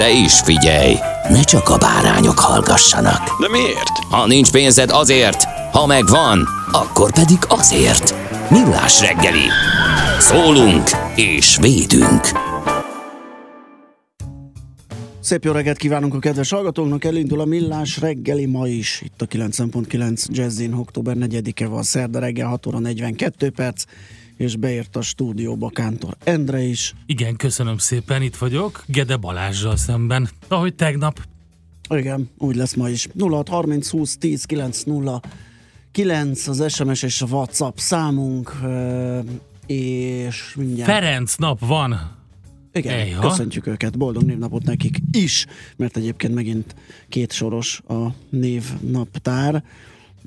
De is figyelj, ne csak a bárányok hallgassanak. De miért? Ha nincs pénzed azért, ha megvan, akkor pedig azért. Millás reggeli. Szólunk és védünk. Szép jó reggelt kívánunk a kedves hallgatóknak, elindul a Millás reggeli ma is, itt a 90.9 Jazzin, október 4-e van, szerda reggel 6 óra 42 perc, és beért a stúdióba Kántor Endre is. Igen, köszönöm szépen, itt vagyok, Gede Balázsjal szemben, ahogy tegnap. Igen, úgy lesz ma is. 0630 20 10 9 0 9 az SMS és a WhatsApp számunk, és mindjárt... Ferenc nap van. Igen, Ejha. köszöntjük őket, boldog névnapot nekik is, mert egyébként megint két soros a névnaptár.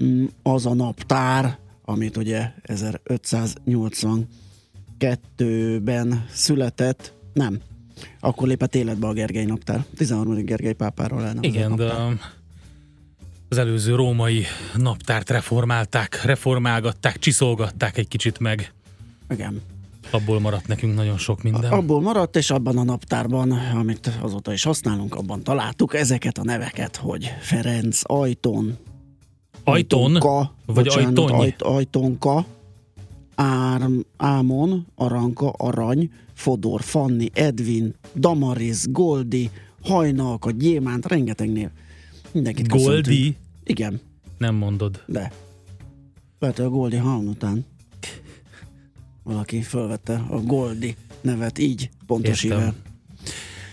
Mm, Az a naptár, amit ugye 1582-ben született, nem, akkor lépett életbe a Gergely naptár. 13. Gergely pápáról elnevezett Igen, de az előző római naptárt reformálták, reformálgatták, csiszolgatták egy kicsit meg. Igen. Abból maradt nekünk nagyon sok minden. Abból maradt, és abban a naptárban, amit azóta is használunk, abban találtuk ezeket a neveket, hogy Ferenc, Ajton, Ajton? Ajtonka, Vagy bocsánat, Ajtony? Ajt, Ajtonka, Árm, Ámon, Aranka, Arany, Fodor, Fanni, Edvin, Damaris, Goldi, Hajnalka, Gyémánt, rengeteg név. Mindenkit köszöntünk. Goldi? Igen, Nem mondod. de. Lehet, a Goldi Haun után valaki felvette a Goldi nevet így, pontosível.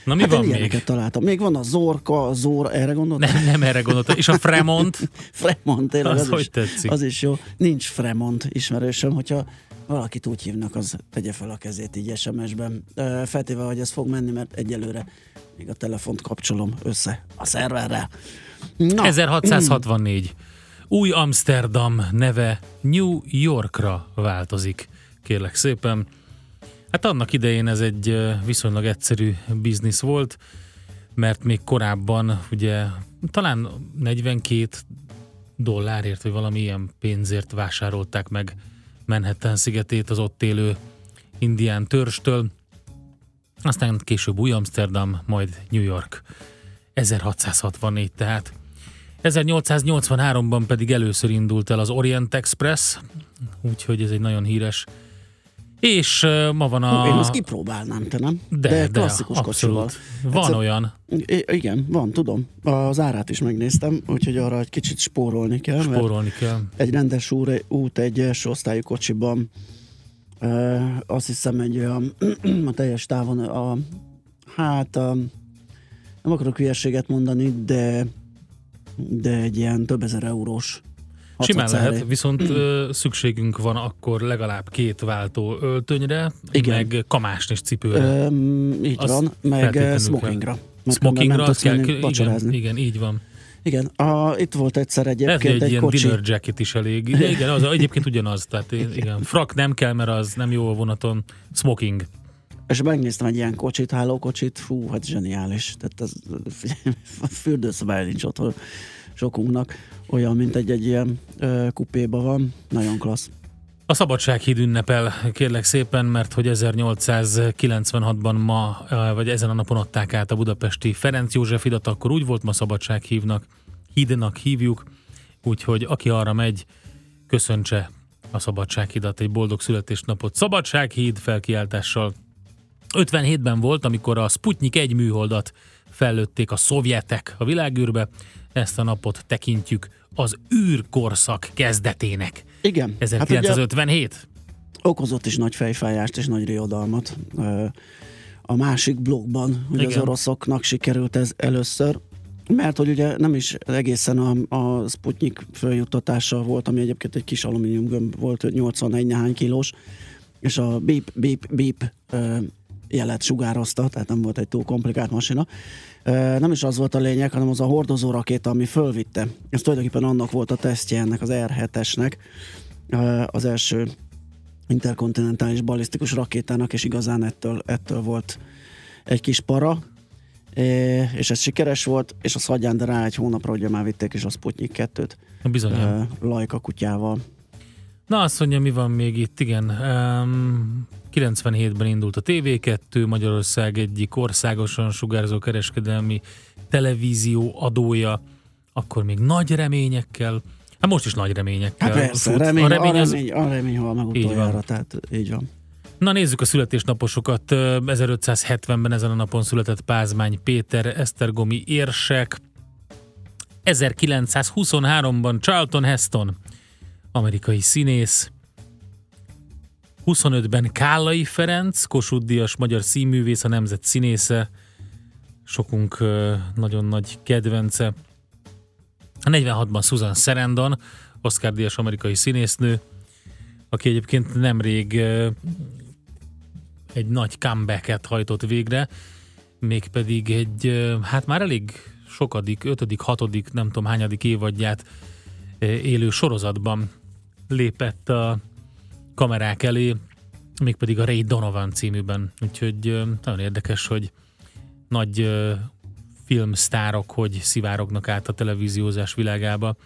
Na mi Hát van én még? találtam. Még van a Zorka, Zor, erre gondoltam? Nem, nem erre gondoltam. És a Fremont? Fremont, tényleg Az az, hogy is, tetszik? az is jó. Nincs Fremont ismerősöm, hogyha valakit úgy hívnak, az tegye fel a kezét így SMS-ben. Feltéve, hogy ez fog menni, mert egyelőre még a telefont kapcsolom össze a szerverrel. Na, 1664. Új Amsterdam neve New Yorkra változik, kérlek szépen. Hát annak idején ez egy viszonylag egyszerű biznisz volt, mert még korábban ugye talán 42 dollárért, vagy valami ilyen pénzért vásárolták meg Manhattan szigetét az ott élő indián törstől. Aztán később új Amsterdam, majd New York. 1664 tehát. 1883-ban pedig először indult el az Orient Express, úgyhogy ez egy nagyon híres. És uh, ma van a... Én azt kipróbálnám, te nem? de, de, klasszikus kocsival. abszolút. Van Egyszer- olyan, I- igen, van, tudom. Az árát is megnéztem, úgyhogy arra egy kicsit spórolni kell. spórolni kell. egy rendes úr, út egy első osztályú kocsiban ö, azt hiszem egy olyan a teljes távon a, hát a, nem akarok hülyeséget mondani, de de egy ilyen több ezer eurós Simán lehet, viszont ö, szükségünk van akkor legalább két váltó öltönyre, Igen. meg kamásni és cipőre. Öm, így Azt van, meg smokingra. Mert Smokingra nem kell, igen, vacsorázni. igen, így van. Igen, a, itt volt egyszer egyébként egy, egy, ilyen kocsi. dinner jacket is elég. Igen, igen az egyébként ugyanaz. Tehát én- igen. Frak nem kell, mert az nem jó a vonaton. Smoking. És megnéztem egy ilyen kocsit, hálókocsit, fú, hát zseniális. Tehát az, fürdőszobája nincs otthon sokunknak. Olyan, mint egy-egy ilyen ö, kupéba van. Nagyon klassz. A Szabadsághíd ünnepel, kérlek szépen, mert hogy 1896-ban ma, vagy ezen a napon adták át a budapesti Ferenc József hidat, akkor úgy volt, ma Szabadsághívnak, hídnak hívjuk, úgyhogy aki arra megy, köszöntse a Szabadsághidat, egy boldog születésnapot. Szabadsághíd felkiáltással 57-ben volt, amikor a Sputnik egy műholdat fellőtték a szovjetek a világűrbe. Ezt a napot tekintjük az űrkorszak kezdetének. Igen. 1957? Hát okozott is nagy fejfájást és nagy riadalmat. A másik blogban, hogy Igen. az oroszoknak sikerült ez először, mert hogy ugye nem is egészen a, a Sputnik feljuttatása volt, ami egyébként egy kis alumínium gömb volt, 81 nehány kilós, és a bip, bip, bip jelet sugározta, tehát nem volt egy túl komplikált masina. Nem is az volt a lényeg, hanem az a hordozó rakéta, ami fölvitte. Ez tulajdonképpen annak volt a tesztje ennek az R7-esnek, az első interkontinentális balisztikus rakétának, és igazán ettől, ettől volt egy kis para, és ez sikeres volt, és az hagyján, de rá egy hónapra ugye már vitték is a Sputnik 2-t. Bizony. Lajka kutyával. Na azt mondja, mi van még itt, igen. Um, 97-ben indult a TV2, Magyarország egyik országosan sugárzó kereskedelmi televízió adója, akkor még nagy reményekkel, hát most is nagy reményekkel. Hát persze, remény, a remény, a remény, az... a remény hal meg utoljára, tehát így van. Na nézzük a születésnaposokat. 1570-ben ezen a napon született Pázmány Péter, Esztergomi érsek. 1923-ban Charlton Heston, amerikai színész. 25-ben Kállai Ferenc, Kossuth Díjas magyar színművész, a nemzet színésze, sokunk nagyon nagy kedvence. A 46-ban Susan Sarandon, Oscar Díjas amerikai színésznő, aki egyébként nemrég egy nagy comebacket hajtott végre, mégpedig egy, hát már elég sokadik, ötödik, hatodik, nem tudom hányadik évadját élő sorozatban lépett a kamerák elé, mégpedig a Ray Donovan címűben. Úgyhogy nagyon érdekes, hogy nagy filmsztárok hogy szivárognak át a televíziózás világába.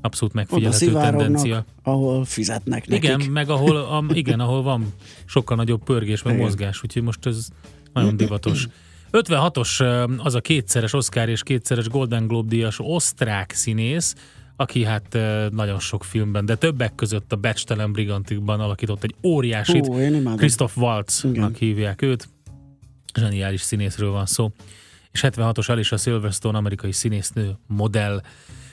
Abszolút megfigyelhető tendencia. ahol fizetnek nekik. Igen, meg ahol, a, igen, ahol van sokkal nagyobb pörgés, meg igen. mozgás, úgyhogy most ez nagyon divatos. 56-os az a kétszeres Oscar és kétszeres Golden Globe díjas osztrák színész, aki hát nagyon sok filmben, de többek között a Becstelen Brigantikban alakított egy óriásit. Christoph Waltznak hívják őt. Zseniális színészről van szó. És 76-os Alicia Silverstone, amerikai színésznő, modell.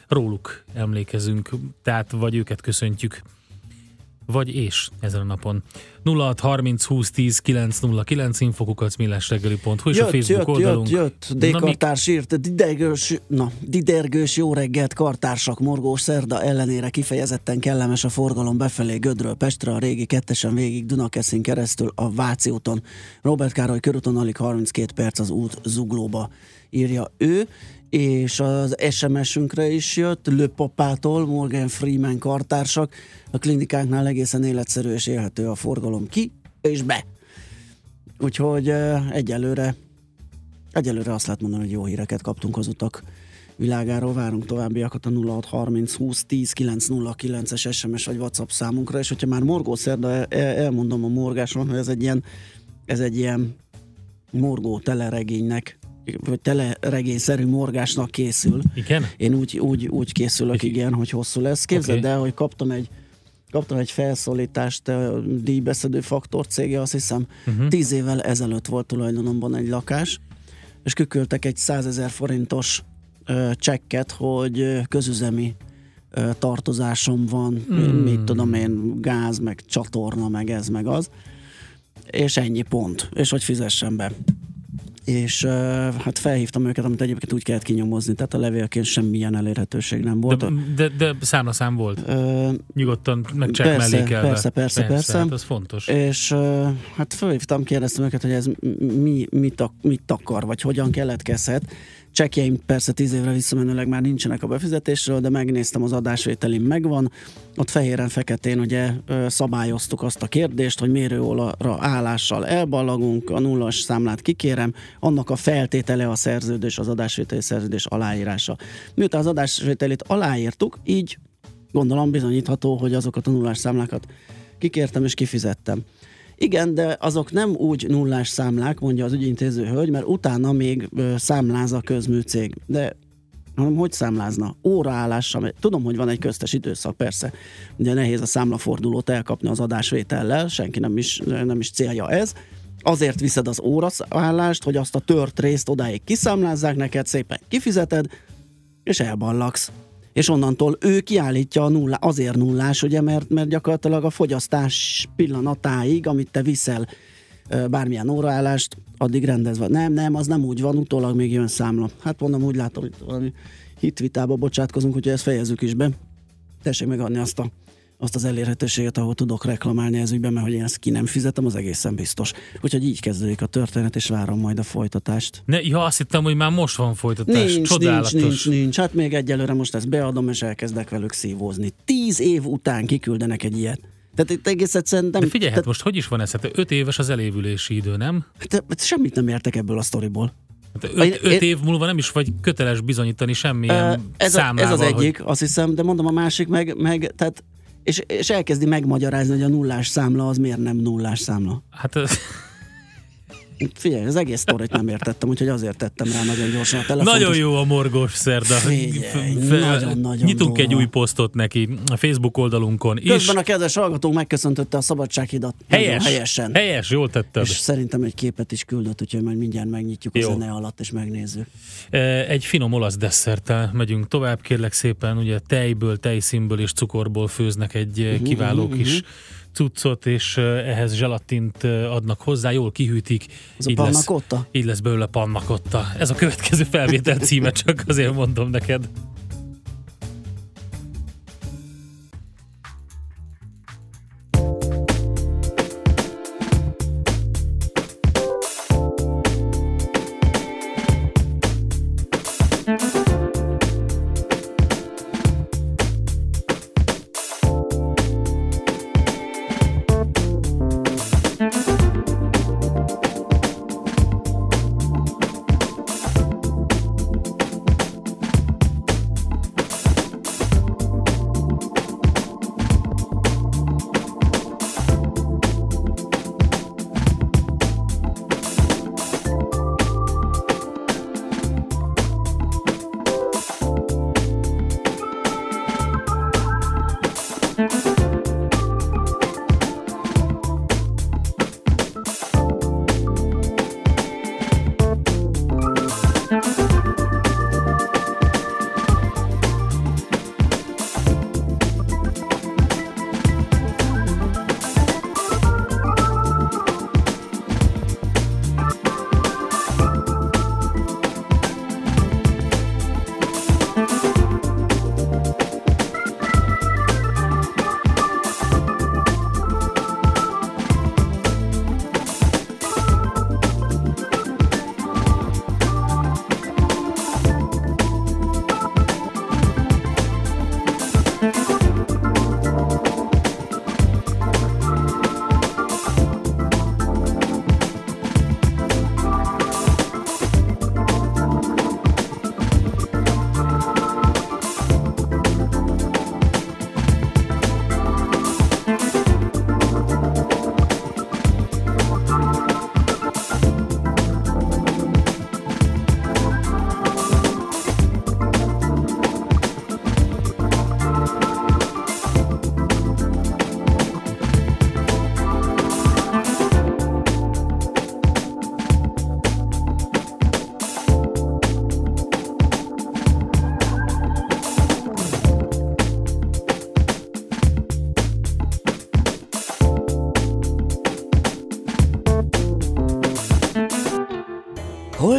Róluk emlékezünk, tehát vagy őket köszöntjük vagy és ezen a napon. 0630 20 10 909 infokukat millásreggeli.hu és jött, a Facebook jött, oldalunk. Jött, jött, D-kartárs írt, didergős, na, didergős jó reggelt, kartársak, morgós szerda ellenére kifejezetten kellemes a forgalom befelé Gödről Pestre, a régi kettesen végig Dunakeszin keresztül a Váci úton. Robert Károly körúton alig 32 perc az út zuglóba írja ő és az SMS-ünkre is jött, Löpapától, Morgan Freeman kartársak, a klinikáknál egészen életszerű és élhető a forgalom ki és be. Úgyhogy egyelőre, egyelőre azt lehet mondani, hogy jó híreket kaptunk az utak világáról. Várunk továbbiakat a 0630 20 10 909-es SMS vagy WhatsApp számunkra, és hogyha már morgó szerda, elmondom a morgáson, hogy ez egy ilyen, ez egy ilyen morgó teleregénynek vagy teleregényszerű morgásnak készül. Igen? Én úgy, úgy, úgy készülök, igen, hogy hosszú lesz. Képzeld okay. el, hogy kaptam egy kaptam egy felszólítást a díjbeszedő faktor cége, azt hiszem uh-huh. tíz évvel ezelőtt volt tulajdonomban egy lakás, és küköltek egy százezer forintos ö, csekket, hogy közüzemi ö, tartozásom van, mm. mit tudom én, gáz, meg csatorna, meg ez, meg az, és ennyi pont, és hogy fizessem be és uh, hát felhívtam őket, amit egyébként úgy kellett kinyomozni, tehát a levélként semmilyen elérhetőség nem volt. De, de, de számlaszám volt? Uh, Nyugodtan meg csak persze. Persze, persze, persze. persze. Hát az fontos. És uh, hát felhívtam, kérdeztem őket, hogy ez mi, mit, mit akar, vagy hogyan keletkezhet Csekjeim persze tíz évre visszamenőleg már nincsenek a befizetésről, de megnéztem az adásvételim megvan. Ott fehéren-feketén ugye szabályoztuk azt a kérdést, hogy mérőóra állással elballagunk, a nullas számlát kikérem, annak a feltétele a szerződés, az adásvételi szerződés aláírása. Miután az adásvételit aláírtuk, így gondolom bizonyítható, hogy azokat a nullás számlákat kikértem és kifizettem. Igen, de azok nem úgy nullás számlák, mondja az ügyintéző hölgy, mert utána még számláz a közműcég. De hanem hogy számlázna? Óraállással. Tudom, hogy van egy köztes időszak, persze. Ugye nehéz a számlafordulót elkapni az adásvétellel, senki nem is, nem is célja ez. azért viszed az óraállást, hogy azt a tört részt odáig kiszámlázzák neked, szépen kifizeted, és elballagsz. És onnantól ő kiállítja a nulla, azért nullás, ugye, mert, mert gyakorlatilag a fogyasztás pillanatáig, amit te viszel bármilyen óraállást, addig rendezve. Nem, nem, az nem úgy van, utólag még jön számla. Hát mondom, úgy látom, hogy valami hitvitába bocsátkozunk, úgyhogy ezt fejezzük is be. Tessék megadni azt a azt az elérhetőséget, ahol tudok reklamálni ez ügyben, mert hogy én ezt ki nem fizetem, az egészen biztos. Úgyhogy így kezdődik a történet, és várom majd a folytatást. Ne, ja, azt hittem, hogy már most van folytatás. Nincs, Csodálatos. nincs, nincs, nincs. Hát még egyelőre most ezt beadom, és elkezdek velük szívózni. Tíz év után kiküldenek egy ilyet. Tehát itt egész egyszerűen nem... De figyelj, hát tehát, most hogy is van ez? Hát öt éves az elévülési idő, nem? hát, hát semmit nem értek ebből a sztoriból. Hát Én- öt, öt év múlva nem is vagy köteles bizonyítani semmilyen ez, a, számlával. ez az hogy- egyik, azt hiszem, de mondom a másik meg, meg tehát és, és elkezdi megmagyarázni, hogy a nullás számla az miért nem nullás számla. Hát ö, Figyelj, az egész sztorit nem értettem, úgyhogy azért tettem rá nagyon gyorsan a telefont. nagyon jó a morgos szerda. Figyelj, f- nagyon-nagyon Nyitunk egy durva. új posztot neki a Facebook oldalunkon is. Közben a kedves hallgatónk megköszöntötte a szabadsághidat. Nagyon Helyes, helyesen. helyes, jól tetted. És szerintem egy képet is küldött, úgyhogy majd mindjárt megnyitjuk a Jó. zene alatt, és megnézzük. E, Egy finom olasz desszerttel megyünk tovább, kérlek szépen, ugye tejből, tejszínből és cukorból főznek egy Mhm, uh kiváló kis cuccot, és ehhez zselatint adnak hozzá, jól kihűtik. Ez a így lesz, pannacotta? így lesz belőle pannakotta. Ez a következő felvétel címe, csak azért mondom neked. Hol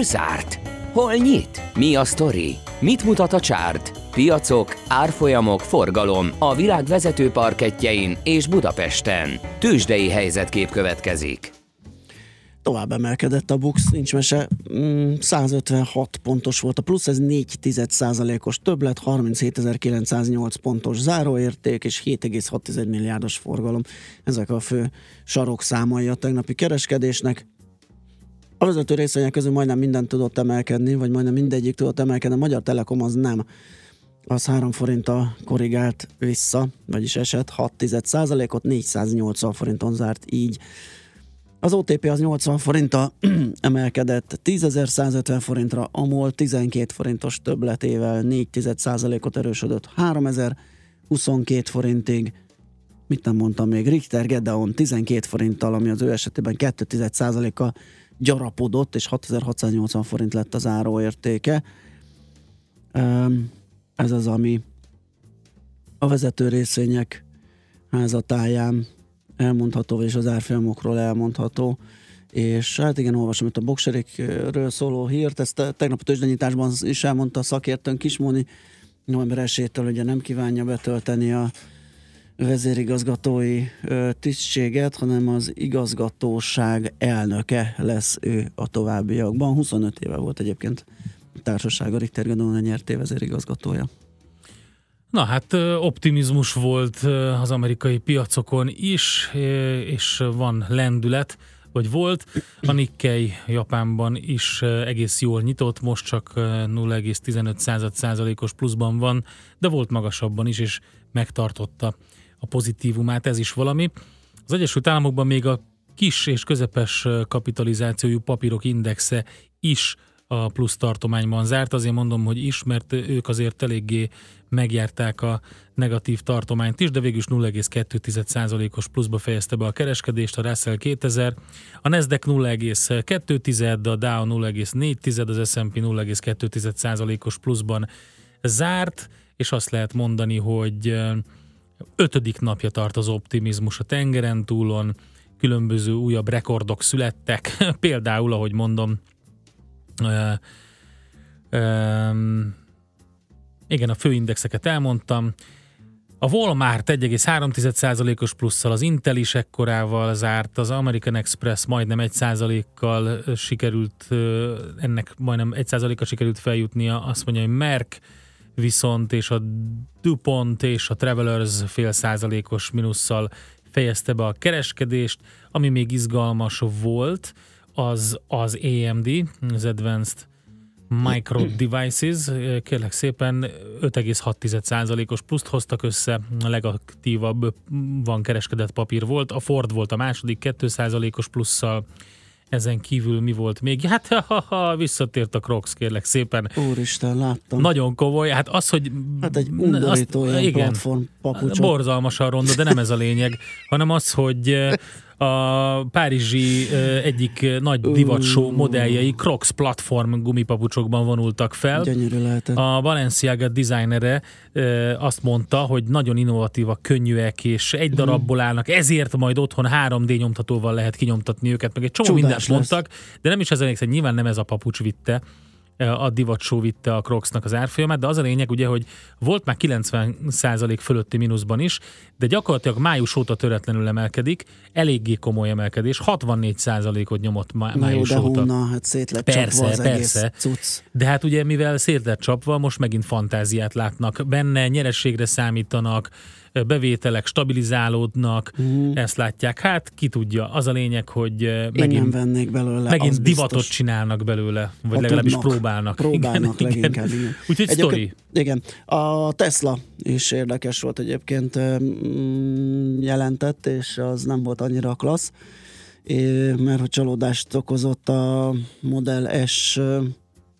zárt? Hol nyit? Mi a sztori? Mit mutat a csárt? Piacok, árfolyamok, forgalom a világ vezető parketjein és Budapesten. Tősdei helyzetkép következik. Tovább emelkedett a Bux, nincs mese, mm, 156 pontos volt a plusz, ez 4 százalékos többlet, 37.908 pontos záróérték és 7,6 milliárdos forgalom. Ezek a fő sarokszámai a tegnapi kereskedésnek. A vezető részvények közül majdnem minden tudott emelkedni, vagy majdnem mindegyik tudott emelkedni, a Magyar Telekom az nem. Az 3 forinttal korrigált vissza, vagyis esett 6 ot 480 forinton zárt így. Az OTP az 80 forinttal emelkedett 10.150 forintra, a MOL 12 forintos többletével 4 ot erősödött 3022 forintig, mit nem mondtam még, Richter Gedeon 12 forinttal, ami az ő esetében 2,1%-kal gyarapodott, és 6680 forint lett az áróértéke. Ez az, ami a vezető részvények házatáján elmondható, és az árfolyamokról elmondható. És hát igen, olvasom itt a bokserékről szóló hírt, ezt tegnap a tőzsdenyításban is elmondta a szakértőnk Kismóni, november 1 ugye nem kívánja betölteni a vezérigazgatói tisztséget, hanem az igazgatóság elnöke lesz ő a továbbiakban. 25 éve volt egyébként a társasága Richter Gadona nyerté vezérigazgatója. Na hát optimizmus volt az amerikai piacokon is, és van lendület, vagy volt. A Nikkei Japánban is egész jól nyitott, most csak 0,15 százalékos pluszban van, de volt magasabban is, és megtartotta a pozitívumát, ez is valami. Az Egyesült Államokban még a kis és közepes kapitalizációjú papírok indexe is a plusz tartományban zárt. Azért mondom, hogy is, mert ők azért eléggé megjárták a negatív tartományt is, de végül is 0,2%-os pluszba fejezte be a kereskedést a Russell 2000, a Nasdaq 0,2, a Dow 0,4, az S&P 0,2%-os pluszban zárt, és azt lehet mondani, hogy ötödik napja tart az optimizmus a tengeren túlon, különböző újabb rekordok születtek, például, ahogy mondom, ö, ö, igen, a főindexeket elmondtam, a Walmart 1,3%-os plusszal, az Intel is ekkorával zárt, az American Express majdnem 1%-kal sikerült, ennek majdnem 1%-kal sikerült feljutnia, azt mondja, hogy Merck viszont és a DuPont és a Travelers fél százalékos minusszal fejezte be a kereskedést. Ami még izgalmas volt, az az AMD, az Advanced Micro Devices, kérlek szépen 5,6%-os pluszt hoztak össze, a legaktívabb van kereskedett papír volt, a Ford volt a második 2%-os plusszal, ezen kívül mi volt még? Hát ha, ha, visszatért a Crocs, kérlek szépen. Úristen, láttam. Nagyon komoly. Hát az, hogy... Hát egy undorító ilyen igen, platform papucsok. Borzalmasan ronda, de nem ez a lényeg, hanem az, hogy a párizsi egyik nagy divatsó modelljei Crocs platform gumipapucsokban vonultak fel. Gyönyörű lehetett. A Balenciaga designere azt mondta, hogy nagyon innovatívak, könnyűek, és egy mhm. darabból állnak, ezért majd otthon 3D nyomtatóval lehet kinyomtatni őket, meg egy csomó Csodás mindent lesz. mondtak, de nem is ez lényeg, nyilván nem ez a papucs vitte, a divatsó vitte a Crocsnak az árfolyamát, de az a lényeg ugye, hogy volt már 90% fölötti mínuszban is, de gyakorlatilag május óta töretlenül emelkedik, eléggé komoly emelkedés, 64%-ot nyomott má- Na május jó, de óta. Hunna, hát szét lett persze, az persze. Cucc. De hát ugye mivel szét lett csapva, most megint fantáziát látnak benne, nyerességre számítanak, bevételek stabilizálódnak, mm. ezt látják. Hát ki tudja, az a lényeg, hogy eh, megint, Én nem vennék belőle, megint divatot biztos. csinálnak belőle, vagy ha legalábbis tudnak, próbálnak. Próbálnak igen, leginkább, igen. igen. Úgyhogy sztori. Igen. A Tesla is érdekes volt egyébként mm, jelentett, és az nem volt annyira klassz, mert hogy csalódást okozott a Model S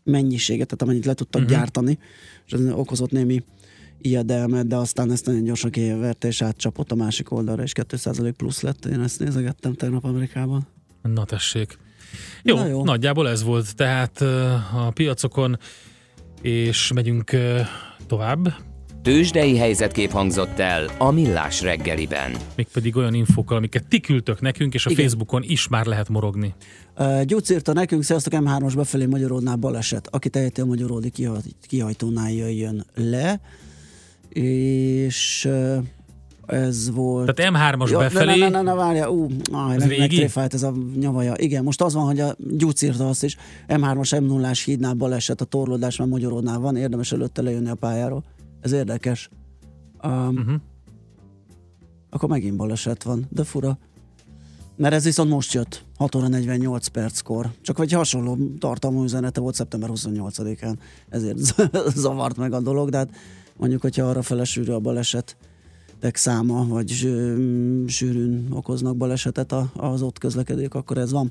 mennyiséget, tehát amennyit le tudtak uh-huh. gyártani, és ez okozott némi ijedelmet, de aztán ezt nagyon gyorsan kiverte, és átcsapott a másik oldalra, és 2% plusz lett. Én ezt nézegettem tegnap Amerikában. Na tessék. Jó, Na jó, nagyjából ez volt tehát a piacokon, és megyünk tovább. Tőzsdei helyzetkép hangzott el a Millás reggeliben. Mégpedig olyan infókkal, amiket ti küldtök nekünk, és a Igen. Facebookon is már lehet morogni. Uh, Gyuc írta nekünk, sziasztok, M3-os befelé Magyaródnál baleset. Aki teheti a Magyaródi kihajtónál jöjjön le és ez volt... Tehát M3-as ja, befelé... Ne, ne, ne, ne, várja, ú, áj, ez meg, megtréfált ez a nyavaja. Igen, most az van, hogy a Gyuc írta azt is, M3-as, M0-ás hídnál baleset, a torlódás már Magyaródnál van, érdemes előtte lejönni a pályáról. Ez érdekes. Um, uh-huh. Akkor megint baleset van, de fura. Mert ez viszont most jött, 6 óra 48 perckor. Csak egy hasonló tartalmú üzenete volt szeptember 28-án, ezért zavart meg a dolog, de hát mondjuk, hogyha arra fele sűrű a baleset, száma, vagy sűrűn okoznak balesetet az ott közlekedők, akkor ez van.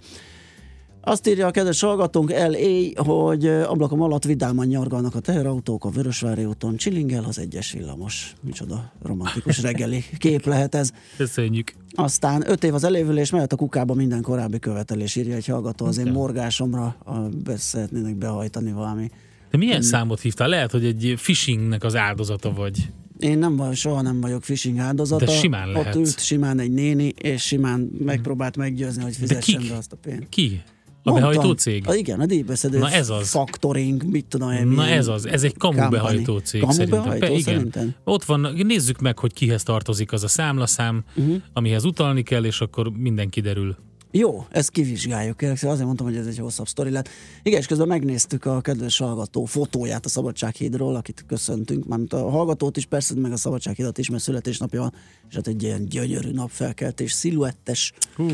Azt írja a kedves hallgatónk LA, hogy ablakom alatt vidáman nyargalnak a teherautók a Vörösvári úton, csillingel az egyes villamos. Micsoda romantikus reggeli kép lehet ez. Köszönjük. Aztán öt év az elévülés mellett a kukába minden korábbi követelés írja egy hallgató, az én morgásomra a, be, szeretnének behajtani valami. De milyen számot hívtál? Lehet, hogy egy phishingnek az áldozata vagy. Én nem vagy, soha nem vagyok phishing áldozata. De simán Ott lehetsz. ült simán egy néni, és simán megpróbált meggyőzni, hogy fizessen be azt a pénzt. Ki? A Mondtam. behajtó cég? A, igen, a díjbeszedő Na ez az. factoring, mit tudom én. Na ez az, ez egy kamu company. behajtó cég Kamu szerintem. behajtó, Be- igen. szerintem? Ott van, nézzük meg, hogy kihez tartozik az a számlaszám, uh-huh. amihez utalni kell, és akkor minden kiderül. Jó, ezt kivizsgáljuk, szépen. azért mondtam, hogy ez egy hosszabb sztori lett. Igen, és közben megnéztük a kedves hallgató fotóját a Szabadsághídról, akit köszöntünk, mármint a hallgatót is persze, meg a Szabadsághidat is, mert születésnapja van, és hát egy ilyen gyönyörű napfelkeltés, sziluettes Hú,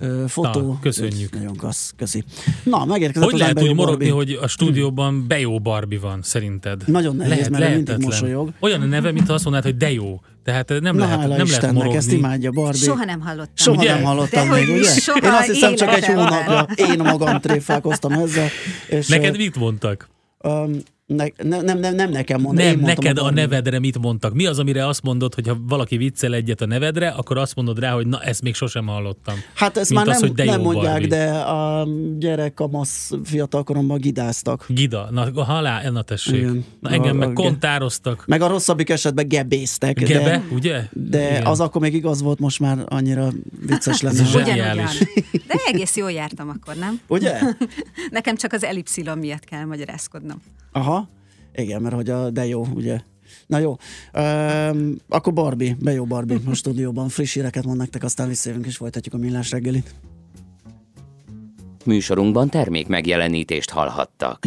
ö, fotó. Na, köszönjük. Úgyhogy Nagyon kassz, köszi. Na, megérkezett hogy lehet úgy morogni, hogy a stúdióban Bejó Barbie van, szerinted? Nagyon nehéz, mert ő mindig mosolyog. Olyan a neve, mintha azt mondanád, hogy de jó. Tehát nem Na, lehet, nem lehet Istennek, morogni. ezt imádja Barbie. Soha nem hallottam. Soha Ugye? nem hallottam Dehogy még, ugye? soha Én azt hiszem csak egy hónapja én magam tréfálkoztam ezzel. És, Neked mit mondtak? Um, ne, ne, nem, nem, nem nekem mondom. én Nem, mondtam neked a Barbie. nevedre mit mondtak? Mi az, amire azt mondod, hogy ha valaki viccel egyet a nevedre, akkor azt mondod rá, hogy na, ezt még sosem hallottam. Hát ezt Mint már az, nem, hogy de nem mondják, Barbie. de a gyerek, kamasz fiatalkoromban gidáztak. Gida, na halál, na tessék. Igen. Na, engem A- meg a- kontároztak. Meg a rosszabbik esetben gebésztek. Gebe, de, ugye? de Igen. az akkor még igaz volt, most már annyira vicces lenne. Zseniális. De egész jól jártam akkor, nem? Ugye? Nekem csak az elipszilon miatt kell magyarázkodnom. Aha. Igen, mert hogy a de jó, ugye. Na jó, um, akkor Barbie, be jó Barbie a stúdióban. Friss híreket mond nektek, aztán visszajövünk és folytatjuk a millás reggelit. Műsorunkban termék megjelenítést hallhattak.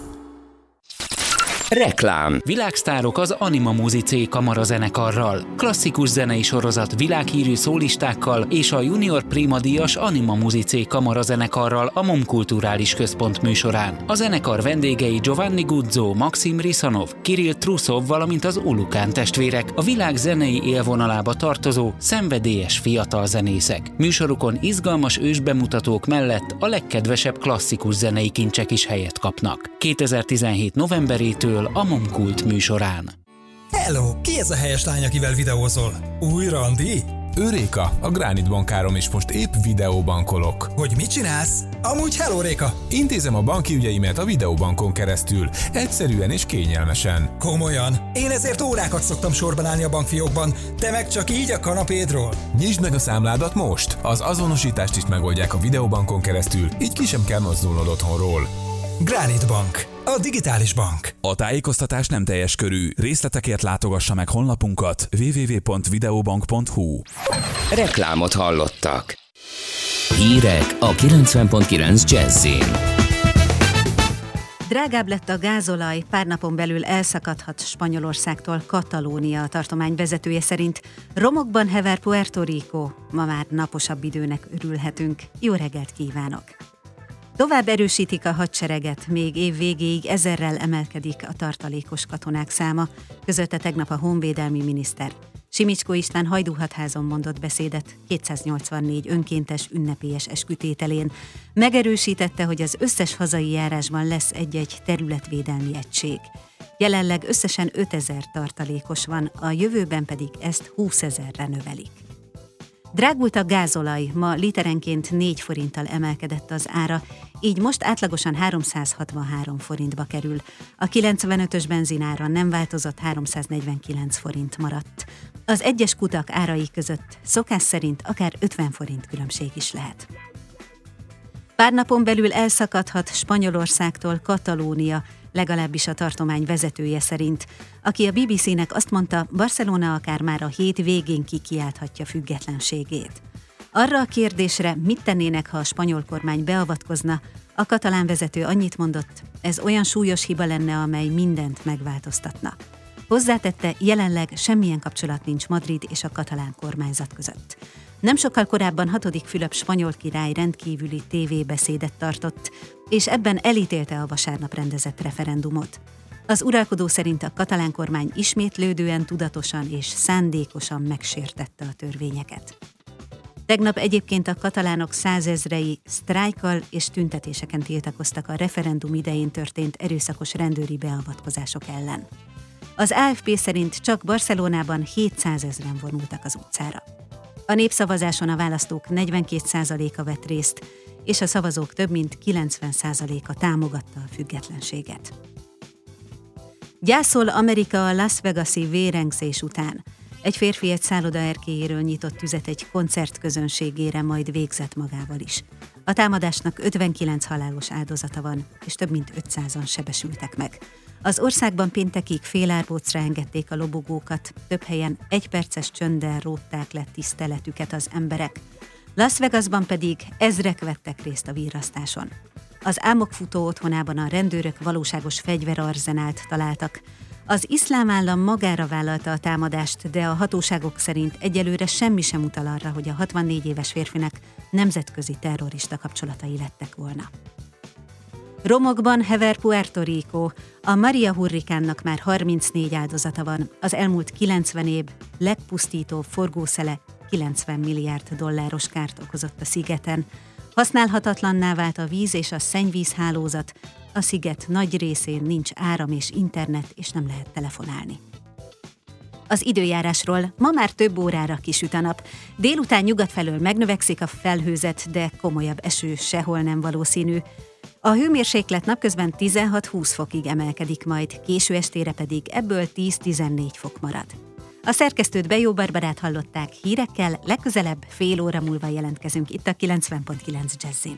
Reklám. Világsztárok az Anima Muzice Kamara zenekarral, klasszikus zenei sorozat világhírű szólistákkal és a Junior Prima díjas Anima Muzice Kamara zenekarral a MOM Kulturális Központ műsorán. A zenekar vendégei Giovanni Guzzo, Maxim Risanov, Kirill Trusov, valamint az Ulukán testvérek, a világ zenei élvonalába tartozó, szenvedélyes fiatal zenészek. Műsorukon izgalmas ősbemutatók mellett a legkedvesebb klasszikus zenei kincsek is helyet kapnak. 2017 novemberétől a Momkult műsorán. Hello! Ki ez a helyes lány, akivel videózol? Új randi? Őréka, a Gránit bankárom is most épp videóbankolok. Hogy mit csinálsz? Amúgy hello, Réka! Intézem a banki ügyeimet a videóbankon keresztül, egyszerűen és kényelmesen. Komolyan? Én ezért órákat szoktam sorban állni a bankfiókban, te meg csak így a kanapédról. Nyisd meg a számládat most! Az azonosítást is megoldják a videóbankon keresztül, így ki sem kell mozdulnod otthonról. Granite Bank. A digitális bank. A tájékoztatás nem teljes körű. Részletekért látogassa meg honlapunkat www.videobank.hu. Reklámot hallottak. Hírek a 90.9 Jazzin. Drágább lett a gázolaj, pár napon belül elszakadhat Spanyolországtól Katalónia a tartomány vezetője szerint. Romokban hever Puerto Rico, ma már naposabb időnek örülhetünk. Jó reggelt kívánok! Tovább erősítik a hadsereget, még év végéig ezerrel emelkedik a tartalékos katonák száma, közölte tegnap a honvédelmi miniszter. Simicskó István hajdúhatházon mondott beszédet 284 önkéntes ünnepélyes eskütételén. Megerősítette, hogy az összes hazai járásban lesz egy-egy területvédelmi egység. Jelenleg összesen 5000 tartalékos van, a jövőben pedig ezt 20 ezerre növelik. Drágult a gázolaj, ma literenként 4 forinttal emelkedett az ára, így most átlagosan 363 forintba kerül. A 95-ös benzinára nem változott, 349 forint maradt. Az egyes kutak árai között szokás szerint akár 50 forint különbség is lehet. Pár napon belül elszakadhat Spanyolországtól Katalónia, legalábbis a tartomány vezetője szerint, aki a BBC-nek azt mondta, Barcelona akár már a hét végén kikiálthatja függetlenségét. Arra a kérdésre, mit tennének, ha a spanyol kormány beavatkozna, a katalán vezető annyit mondott, ez olyan súlyos hiba lenne, amely mindent megváltoztatna. Hozzátette, jelenleg semmilyen kapcsolat nincs Madrid és a katalán kormányzat között. Nem sokkal korábban hatodik Fülöp spanyol király rendkívüli tévébeszédet tartott, és ebben elítélte a vasárnap rendezett referendumot. Az uralkodó szerint a katalán kormány ismétlődően tudatosan és szándékosan megsértette a törvényeket. Tegnap egyébként a katalánok százezrei sztrájkkal és tüntetéseken tiltakoztak a referendum idején történt erőszakos rendőri beavatkozások ellen. Az AFP szerint csak Barcelonában 700 ezeren vonultak az utcára. A népszavazáson a választók 42%-a vett részt, és a szavazók több mint 90%-a támogatta a függetlenséget. Gyászol Amerika a Las Vegas-i vérengzés után. Egy férfi egy szálloda erkélyéről nyitott tüzet egy koncert közönségére, majd végzett magával is. A támadásnak 59 halálos áldozata van, és több mint 500-an sebesültek meg. Az országban péntekig félárbócra engedték a lobogókat, több helyen egyperces csönddel rótták le tiszteletüket az emberek. Las Vegasban pedig ezrek vettek részt a virrasztáson. Az álmokfutó otthonában a rendőrök valóságos fegyverarzenált találtak. Az iszlám állam magára vállalta a támadást, de a hatóságok szerint egyelőre semmi sem utal arra, hogy a 64 éves férfinek nemzetközi terrorista kapcsolatai lettek volna. Romokban hever Puerto Rico. A Maria hurrikánnak már 34 áldozata van. Az elmúlt 90 év legpusztítóbb forgószele 90 milliárd dolláros kárt okozott a szigeten. Használhatatlanná vált a víz és a szennyvíz hálózat. A sziget nagy részén nincs áram és internet, és nem lehet telefonálni. Az időjárásról ma már több órára kisüt a nap. Délután nyugat felől megnövekszik a felhőzet, de komolyabb eső sehol nem valószínű. A hőmérséklet napközben 16-20 fokig emelkedik majd, késő estére pedig ebből 10-14 fok marad. A szerkesztőt Bejó Barbarát hallották hírekkel, legközelebb fél óra múlva jelentkezünk itt a 90.9 Jazzin.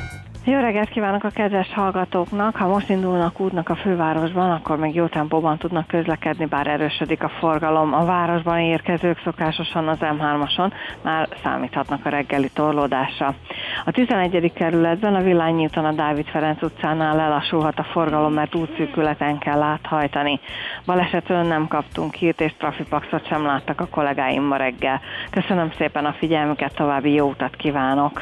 Jó reggelt kívánok a kedves hallgatóknak! Ha most indulnak útnak a fővárosban, akkor még jó tempóban tudnak közlekedni, bár erősödik a forgalom. A városban érkezők szokásosan az M3-ason már számíthatnak a reggeli torlódásra. A 11. kerületben a Villányi úton a Dávid Ferenc utcánál lelassulhat a forgalom, mert útszűkületen kell áthajtani. Balesetről nem kaptunk hírt, és trafipaxot sem láttak a kollégáim ma reggel. Köszönöm szépen a figyelmüket, további jó utat kívánok!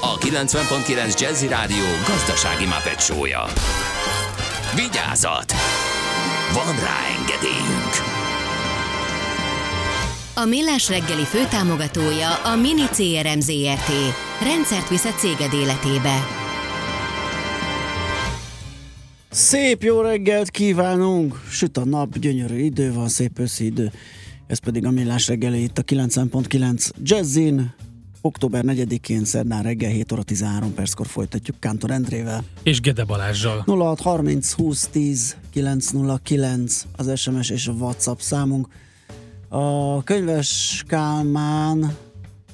a 90.9 Jazzy Rádió gazdasági mapetsója. Vigyázat! Van rá engedélyünk! A Millás reggeli főtámogatója a Mini CRM Zrt. Rendszert visz a céged életébe. Szép jó reggelt kívánunk! Süt a nap, gyönyörű idő van, szép őszi idő. Ez pedig a Millás reggeli itt a 90.9 Jazzin. Október 4-én szerdán reggel 7 óra 13 perckor folytatjuk Kántor Endrével. És Gede Balázsjal. 06 30 20 10 909 az SMS és a WhatsApp számunk. A könyves Kálmán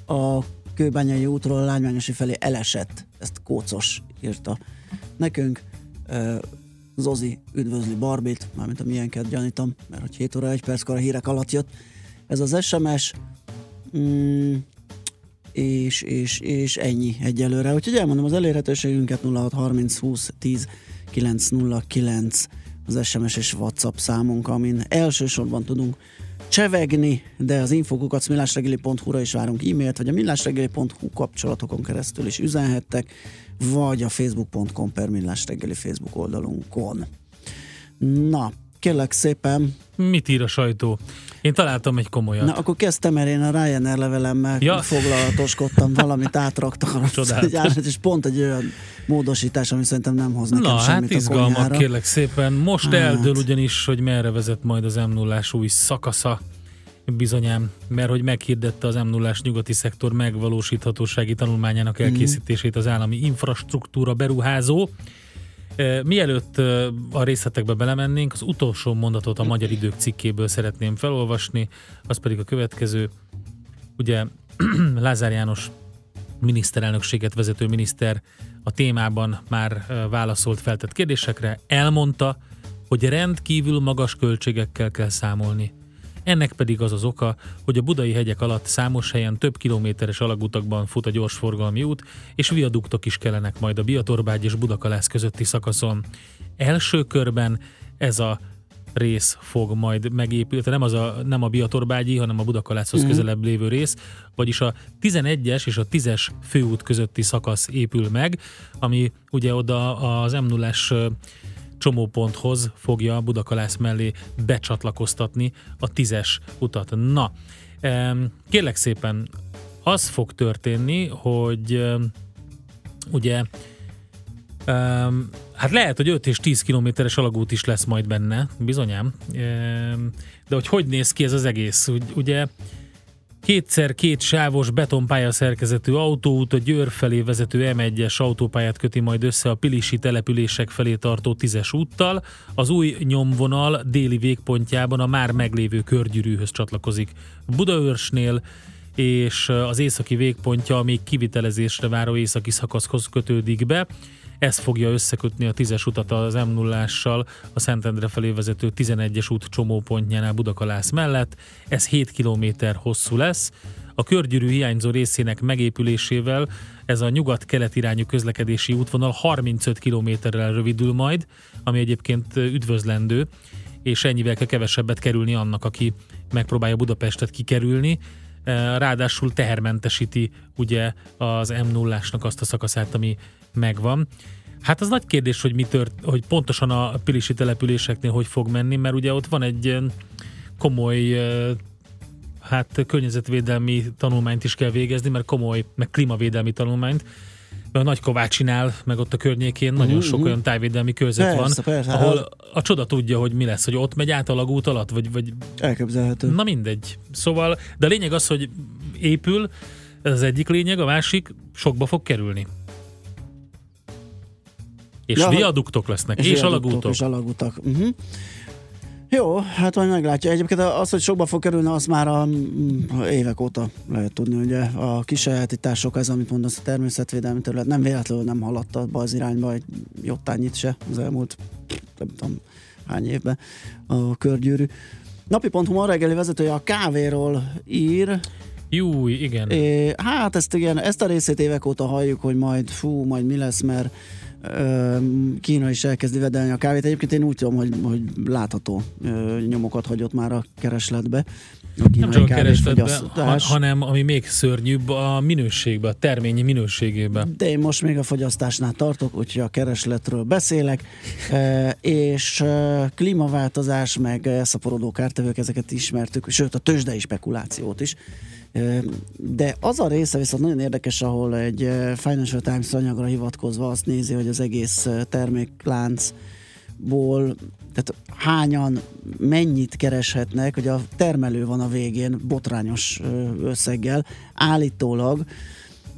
a Kőbányai útról Lánymányosi felé elesett. Ezt Kócos írta nekünk. Zozi üdvözli Barbit, mármint a milyenket gyanítom, mert hogy 7 óra 1 perckor a hírek alatt jött. Ez az SMS, mm, és, és, és ennyi egyelőre. Úgyhogy elmondom az elérhetőségünket 0630 20 10 909 az SMS és WhatsApp számunk, amin elsősorban tudunk csevegni, de az infokukat millásregeli.hu-ra is várunk e-mailt, vagy a millásregeli.hu kapcsolatokon keresztül is üzenhettek, vagy a facebook.com per millásregeli Facebook oldalunkon. Na, kérlek szépen. Mit ír a sajtó? Én találtam egy komolyat. Na, akkor kezdtem, mert én a Ryanair levelemmel ja. foglalatoskodtam, valamit átraktak arra, és pont egy olyan módosítás, ami szerintem nem hoz nekem Na, semmit hát izgalmak, a kérlek szépen. Most hát. eldől ugyanis, hogy merre vezet majd az m 0 új szakasza bizonyám, mert hogy meghirdette az m 0 nyugati szektor megvalósíthatósági tanulmányának mhm. elkészítését az állami infrastruktúra beruházó. Mielőtt a részletekbe belemennénk, az utolsó mondatot a Magyar Idők cikkéből szeretném felolvasni, az pedig a következő. Ugye Lázár János miniszterelnökséget vezető miniszter a témában már válaszolt feltett kérdésekre, elmondta, hogy rendkívül magas költségekkel kell számolni ennek pedig az az oka, hogy a budai hegyek alatt számos helyen több kilométeres alagutakban fut a gyorsforgalmi út, és viaduktok is kellenek majd a Biatorbágy és Budakalász közötti szakaszon. Első körben ez a rész fog majd megépülni, nem, az a, nem a Biatorbágyi, hanem a Budakalászhoz uh-huh. közelebb lévő rész, vagyis a 11-es és a 10-es főút közötti szakasz épül meg, ami ugye oda az m 0 csomóponthoz fogja Budakalász mellé becsatlakoztatni a tízes utat. Na, kérlek szépen, az fog történni, hogy ugye hát lehet, hogy 5 és 10 kilométeres alagút is lesz majd benne, bizonyám. De hogy hogy néz ki ez az egész? Ugye Kétszer két sávos betonpálya szerkezetű autóút a Győr felé vezető M1-es autópályát köti majd össze a Pilisi települések felé tartó tízes úttal. Az új nyomvonal déli végpontjában a már meglévő körgyűrűhöz csatlakozik. Budaörsnél és az északi végpontja a még kivitelezésre váró északi szakaszhoz kötődik be. Ez fogja összekötni a 10-es utat az m 0 a Szentendre felé vezető 11-es út csomópontjánál Budakalász mellett. Ez 7 km hosszú lesz. A körgyűrű hiányzó részének megépülésével ez a nyugat-kelet irányú közlekedési útvonal 35 kilométerrel rövidül majd, ami egyébként üdvözlendő, és ennyivel kell kevesebbet kerülni annak, aki megpróbálja Budapestet kikerülni. Ráadásul tehermentesíti ugye az m 0 azt a szakaszát, ami megvan. Hát az nagy kérdés, hogy, mi tört, hogy pontosan a pilisi településeknél hogy fog menni, mert ugye ott van egy komoly hát környezetvédelmi tanulmányt is kell végezni, mert komoly, meg klímavédelmi tanulmányt, a Nagy Kovácsinál, meg ott a környékén nagyon sok olyan tájvédelmi körzet persze, van, persze, ahol hát- a csoda tudja, hogy mi lesz, hogy ott megy át a lagút alatt, vagy, vagy... Elképzelhető. Na mindegy. Szóval, de a lényeg az, hogy épül, ez az egyik lényeg, a másik sokba fog kerülni. És ja, viaduktok lesznek, és, és alagútok. És alagutak. Uh-huh. Jó, hát majd meglátja. Egyébként az, hogy sokba fog kerülni, az már a, mm, évek óta lehet tudni, ugye a kisajátítások, ez amit mondasz, a természetvédelmi terület nem véletlenül nem haladt abba az irányba egy jottányit se az elmúlt nem tudom hány évben a körgyűrű. Napi.hu ma reggeli vezetője a kávéról ír, Júj, igen. É, hát ezt igen, ezt a részét évek óta halljuk, hogy majd fú, majd mi lesz, mert Kína is elkezdi vedelni a kávét. Egyébként én úgy tudom, hogy, hogy látható nyomokat hagyott már a keresletbe. Nem csak a keresletbe, ha, hanem ami még szörnyűbb, a minőségbe, a terményi minőségében. De én most még a fogyasztásnál tartok, úgyhogy a keresletről beszélek, e, és e, klímaváltozás, meg szaporodó kártevők, ezeket ismertük, sőt a tőzsdei spekulációt is. De az a része viszont nagyon érdekes, ahol egy Financial Times anyagra hivatkozva azt nézi, hogy az egész termékláncból tehát hányan, mennyit kereshetnek, hogy a termelő van a végén botrányos összeggel, állítólag,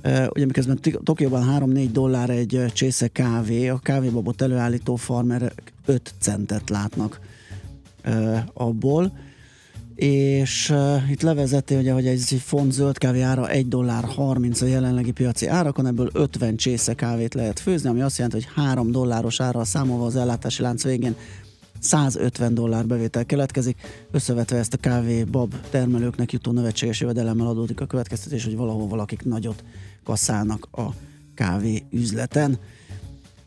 ugye miközben Tokióban 3-4 dollár egy csésze kávé, a kávébabot előállító farmerek 5 centet látnak abból, és uh, itt levezeti, ugye, hogy egy font zöld kávé ára 1 dollár 30 a jelenlegi piaci árakon, ebből 50 csésze kávét lehet főzni, ami azt jelenti, hogy 3 dolláros ára számolva az ellátási lánc végén 150 dollár bevétel keletkezik. Összevetve ezt a kávé bab termelőknek jutó növetséges jövedelemmel adódik a következtetés, hogy valahol valakik nagyot kasszálnak a kávé üzleten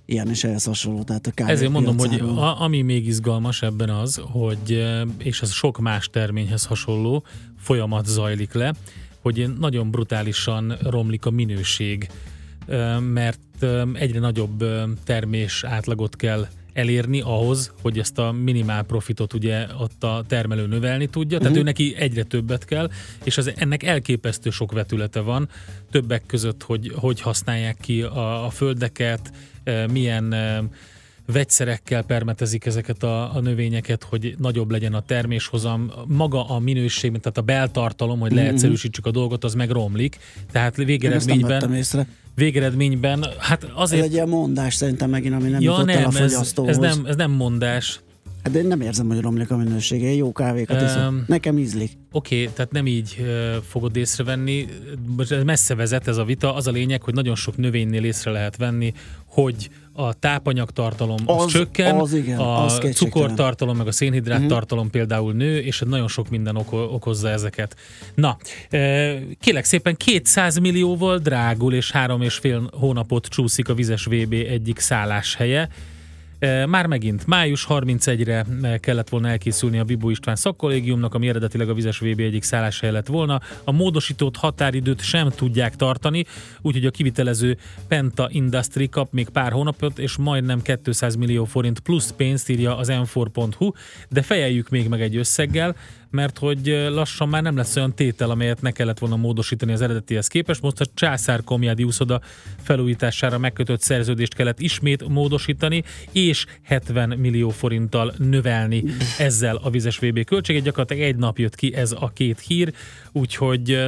ilyen is ehhez hasonló. Tehát a Ezért mondom, hogy a, ami még izgalmas ebben az, hogy, eh, és ez sok más terményhez hasonló, folyamat zajlik le, hogy nagyon brutálisan romlik a minőség, eh, mert eh, egyre nagyobb termés átlagot kell elérni ahhoz, hogy ezt a minimál profitot ugye ott a termelő növelni tudja, tehát uh-huh. ő neki egyre többet kell, és az, ennek elképesztő sok vetülete van, többek között, hogy hogy használják ki a, a földeket, milyen vegyszerekkel permetezik ezeket a, a növényeket, hogy nagyobb legyen a terméshozam, maga a minőség, tehát a beltartalom, hogy mhm. leegyszerűsítsük a dolgot, az meg romlik, tehát végeredményben végeredményben, hát azért... Ez egy ilyen mondás szerintem megint, ami nem ja, jutott nem, el a fogyasztóhoz. Ez, ez, nem, ez nem mondás. Hát én nem érzem, hogy romlik a minősége. Én jó kávékat um, iszom. Nekem ízlik. Oké, okay, tehát nem így uh, fogod észrevenni. Messze vezet ez a vita. Az a lényeg, hogy nagyon sok növénynél észre lehet venni, hogy a tápanyagtartalom az, az csökken, az igen, a az cukortartalom, meg a szénhidrát uh-huh. tartalom például nő, és nagyon sok minden oko- okozza ezeket. Na, kélek szépen 200 millióval drágul, és három és fél hónapot csúszik a vizes VB egyik szálláshelye. Már megint május 31-re kellett volna elkészülni a Bibó István szakkollégiumnak, ami eredetileg a vizes VB egyik szálláshely lett volna. A módosított határidőt sem tudják tartani, úgyhogy a kivitelező Penta Industry kap még pár hónapot, és majdnem 200 millió forint plusz pénzt írja az m4.hu, de fejeljük még meg egy összeggel, mert hogy lassan már nem lesz olyan tétel, amelyet ne kellett volna módosítani az eredetihez képest. Most a Császár Komjádi úszoda felújítására megkötött szerződést kellett ismét módosítani, és 70 millió forinttal növelni ezzel a vizes VB költséget. Gyakorlatilag egy nap jött ki ez a két hír, úgyhogy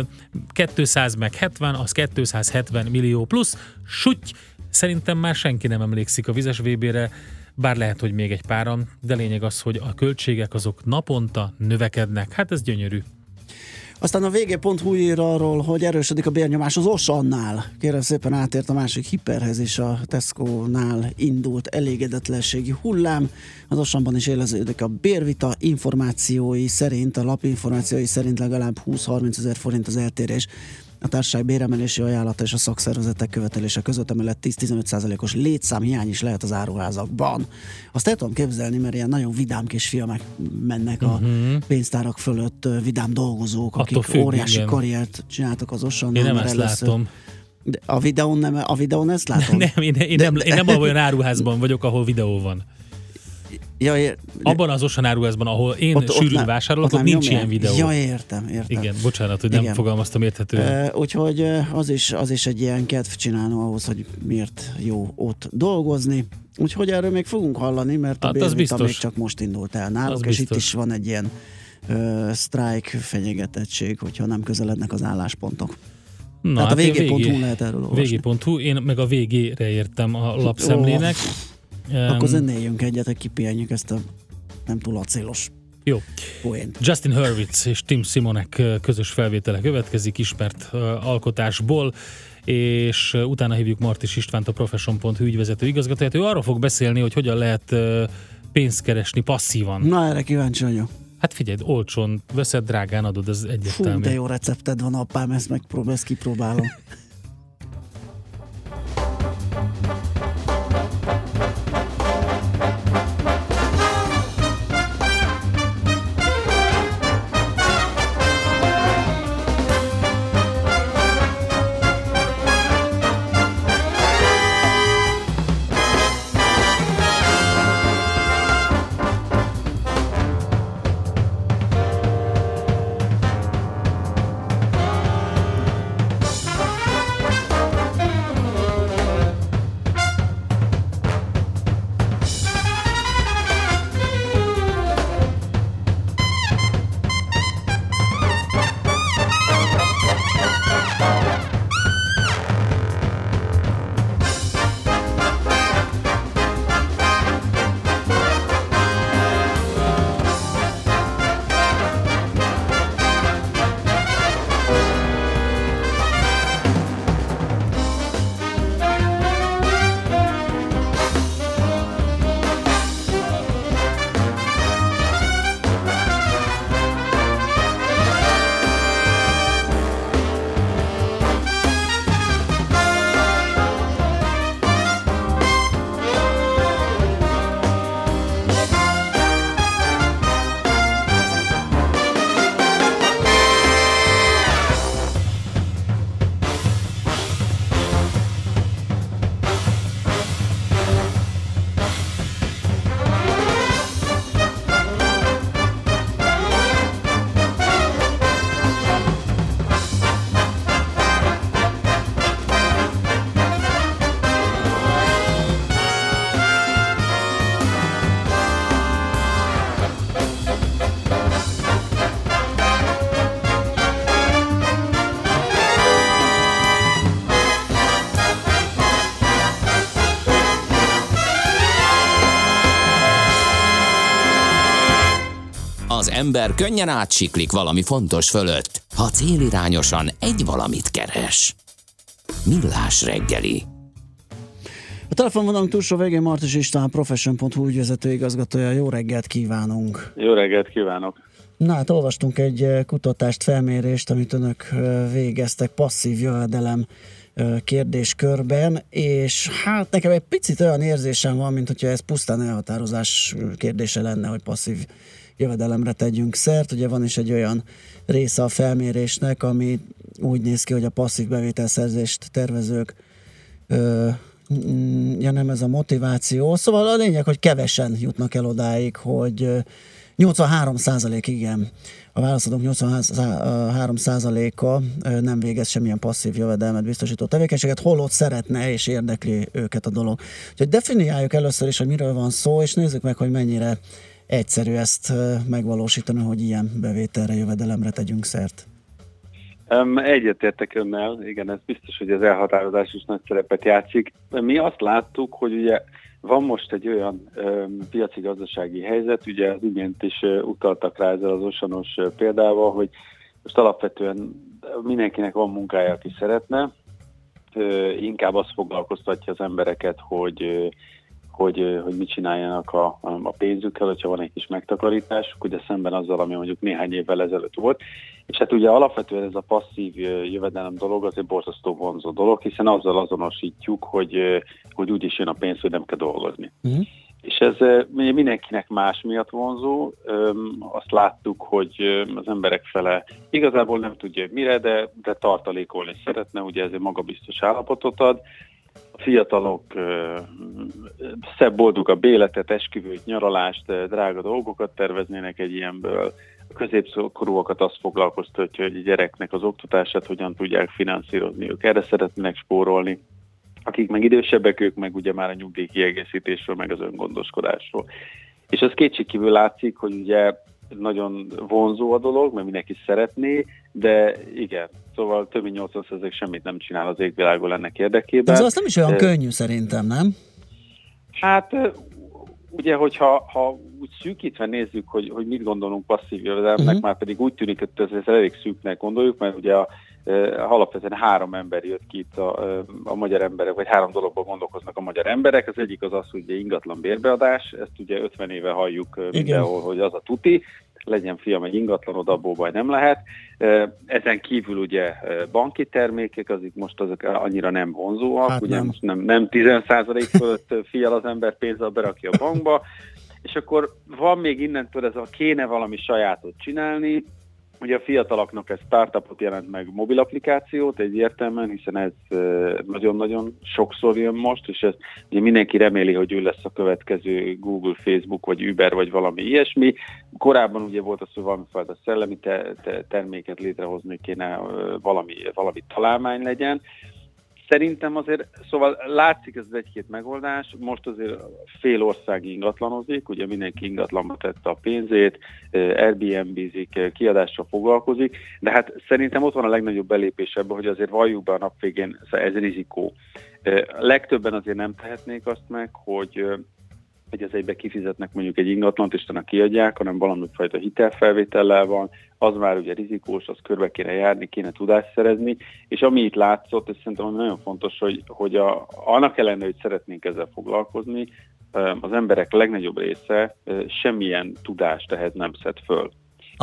200 meg 70, az 270 millió plusz. Suty! Szerintem már senki nem emlékszik a vizes VB-re, bár lehet, hogy még egy páran, de lényeg az, hogy a költségek azok naponta növekednek. Hát ez gyönyörű. Aztán a vg.hu ír arról, hogy erősödik a bérnyomás az Osannál. Kérem szépen átért a másik hiperhez is a Tesco-nál indult elégedetlenségi hullám. Az Osanban is éleződik a bérvita információi szerint, a lap információi szerint legalább 20-30 ezer forint az eltérés a társaság béremelési ajánlata és a szakszervezetek követelése között emellett 10-15%-os létszámhiány is lehet az áruházakban. Azt el tudom képzelni, mert ilyen nagyon vidám kis filmek mennek a uh-huh. pénztárak fölött, vidám dolgozók, Attól akik függ, óriási igen. karriert csináltak az osan. Én nem ezt először. látom. De a videón nem, a videón ezt látom? Nem, én, én, de, nem, én nem olyan áruházban vagyok, ahol videó van. Ja, ér, Abban az Osan áruházban, ahol én ott, sűrűn ott vásárolok, ott, ott nincs ilyen videó. Ja, értem, értem. Igen, bocsánat, hogy nem Igen. fogalmaztam érthetően. Uh, úgyhogy az is, az is egy ilyen kedv csinálni ahhoz, hogy miért jó ott dolgozni. Úgyhogy erről még fogunk hallani, mert hát a biztos. még csak most indult el náluk, az és biztos. itt is van egy ilyen uh, strike fenyegetettség, hogyha nem közelednek az álláspontok. Na, Tehát hát a vg.hu lehet erről olvasni. vg.hu, én meg a végére értem a lapszemlének. Oh Akkor zenéljünk egyet, hogy kipihenjük ezt a nem túl acélos Jó. Justin Hurwitz és Tim Simonek közös felvétele következik, ismert alkotásból, és utána hívjuk Martis Istvánt, a Profession.hu ügyvezető igazgatóját. Ő arról fog beszélni, hogy hogyan lehet pénzt keresni passzívan. Na, erre kíváncsi vagyok. Hát figyelj, olcsón veszed, drágán adod, ez egyértelmű. Fú, de jó recepted van, apám, ezt megpróbál, ezt kipróbálom. ember könnyen átsiklik valami fontos fölött, ha célirányosan egy valamit keres. Millás reggeli. A telefonvonalunk túlsó végén Martis István, Profession.hu ügyvezető igazgatója. Jó reggelt kívánunk! Jó reggelt kívánok! Na hát olvastunk egy eh, kutatást, felmérést, amit önök eh, végeztek passzív jövedelem eh, kérdéskörben, és hát nekem egy picit olyan érzésem van, mint hogyha ez pusztán elhatározás kérdése lenne, hogy passzív jövedelemre tegyünk szert. Ugye van is egy olyan része a felmérésnek, ami úgy néz ki, hogy a passzív bevételszerzést tervezők ö, ja nem ez a motiváció. Szóval a lényeg, hogy kevesen jutnak el odáig, hogy 83 százalék, igen. A válaszadók 83 százaléka nem végez semmilyen passzív jövedelmet biztosító tevékenységet, holott szeretne és érdekli őket a dolog. Úgyhogy definiáljuk először is, hogy miről van szó, és nézzük meg, hogy mennyire egyszerű ezt megvalósítani, hogy ilyen bevételre, jövedelemre tegyünk szert. Egyetértek önnel, igen, ez biztos, hogy az elhatározás is nagy szerepet játszik. Mi azt láttuk, hogy ugye van most egy olyan um, piaci gazdasági helyzet, ugye az imént is uh, utaltak rá ezzel az osanos uh, példával, hogy most alapvetően mindenkinek van munkája, aki szeretne, uh, inkább azt foglalkoztatja az embereket, hogy hogy, hogy mit csináljanak a, a pénzükkel, hogyha van egy kis megtakarításuk, ugye szemben azzal, ami mondjuk néhány évvel ezelőtt volt. És hát ugye alapvetően ez a passzív jövedelem dolog az egy borzasztó vonzó dolog, hiszen azzal azonosítjuk, hogy, hogy úgyis jön a pénz, hogy nem kell dolgozni. Mm. És ez mindenkinek más miatt vonzó. Azt láttuk, hogy az emberek fele igazából nem tudja, mire, de, de tartalékolni szeretne, ugye ez egy magabiztos állapotot ad a fiatalok szebb boldogabb életet, esküvőt, nyaralást, drága dolgokat terveznének egy ilyenből. A középkorúakat azt foglalkoztatja, hogy a gyereknek az oktatását hogyan tudják finanszírozni, ők erre szeretnének spórolni. Akik meg idősebbek, ők meg ugye már a nyugdíj kiegészítésről, meg az öngondoskodásról. És az kétségkívül látszik, hogy ugye nagyon vonzó a dolog, mert mindenki szeretné, de igen, szóval több mint 80% semmit nem csinál az égvilágon ennek érdekében. Ez az nem is olyan könnyű szerintem, nem? Hát ugye, hogyha ha úgy szűkítve nézzük, hogy, hogy mit gondolunk passzív jövedelemnek, uh-huh. már pedig úgy tűnik, hogy ez elég szűknek gondoljuk, mert ugye a, alapvetően három ember jött ki itt a, a magyar emberek, vagy három dologban gondolkoznak a magyar emberek. Az egyik az az, hogy ingatlan bérbeadás, ezt ugye 50 éve halljuk mindenhol, hogy az a tuti, legyen fiam egy ingatlanod, abból baj nem lehet. Ezen kívül ugye banki termékek, azok most azok annyira nem vonzóak, hát ugye nem. most nem, nem 10% fölött fial az ember pénzzel berakja a bankba, és akkor van még innentől ez a kéne valami sajátot csinálni, Ugye a fiataloknak ez startupot jelent meg mobil applikációt egyértelműen, hiszen ez nagyon-nagyon sokszor jön most, és ez ugye mindenki reméli, hogy ő lesz a következő Google, Facebook, vagy Uber, vagy valami ilyesmi. Korábban ugye volt az, hogy valamifajta szellemi te- te- terméket létrehozni kéne, valami, valami találmány legyen. Szerintem azért, szóval látszik ez egy-két megoldás, most azért fél ország ingatlanozik, ugye mindenki ingatlanba tette a pénzét, Airbnb-zik, kiadással foglalkozik, de hát szerintem ott van a legnagyobb belépés ebben, hogy azért valljuk be a nap végén, szóval ez rizikó. Legtöbben azért nem tehetnék azt meg, hogy hogy az egybe kifizetnek mondjuk egy ingatlant, és utána kiadják, hanem valami fajta hitelfelvétellel van, az már ugye rizikós, az körbe kéne járni, kéne tudást szerezni, és ami itt látszott, és szerintem nagyon fontos, hogy, hogy a, annak ellenére, hogy szeretnénk ezzel foglalkozni, az emberek legnagyobb része semmilyen tudást ehhez nem szed föl.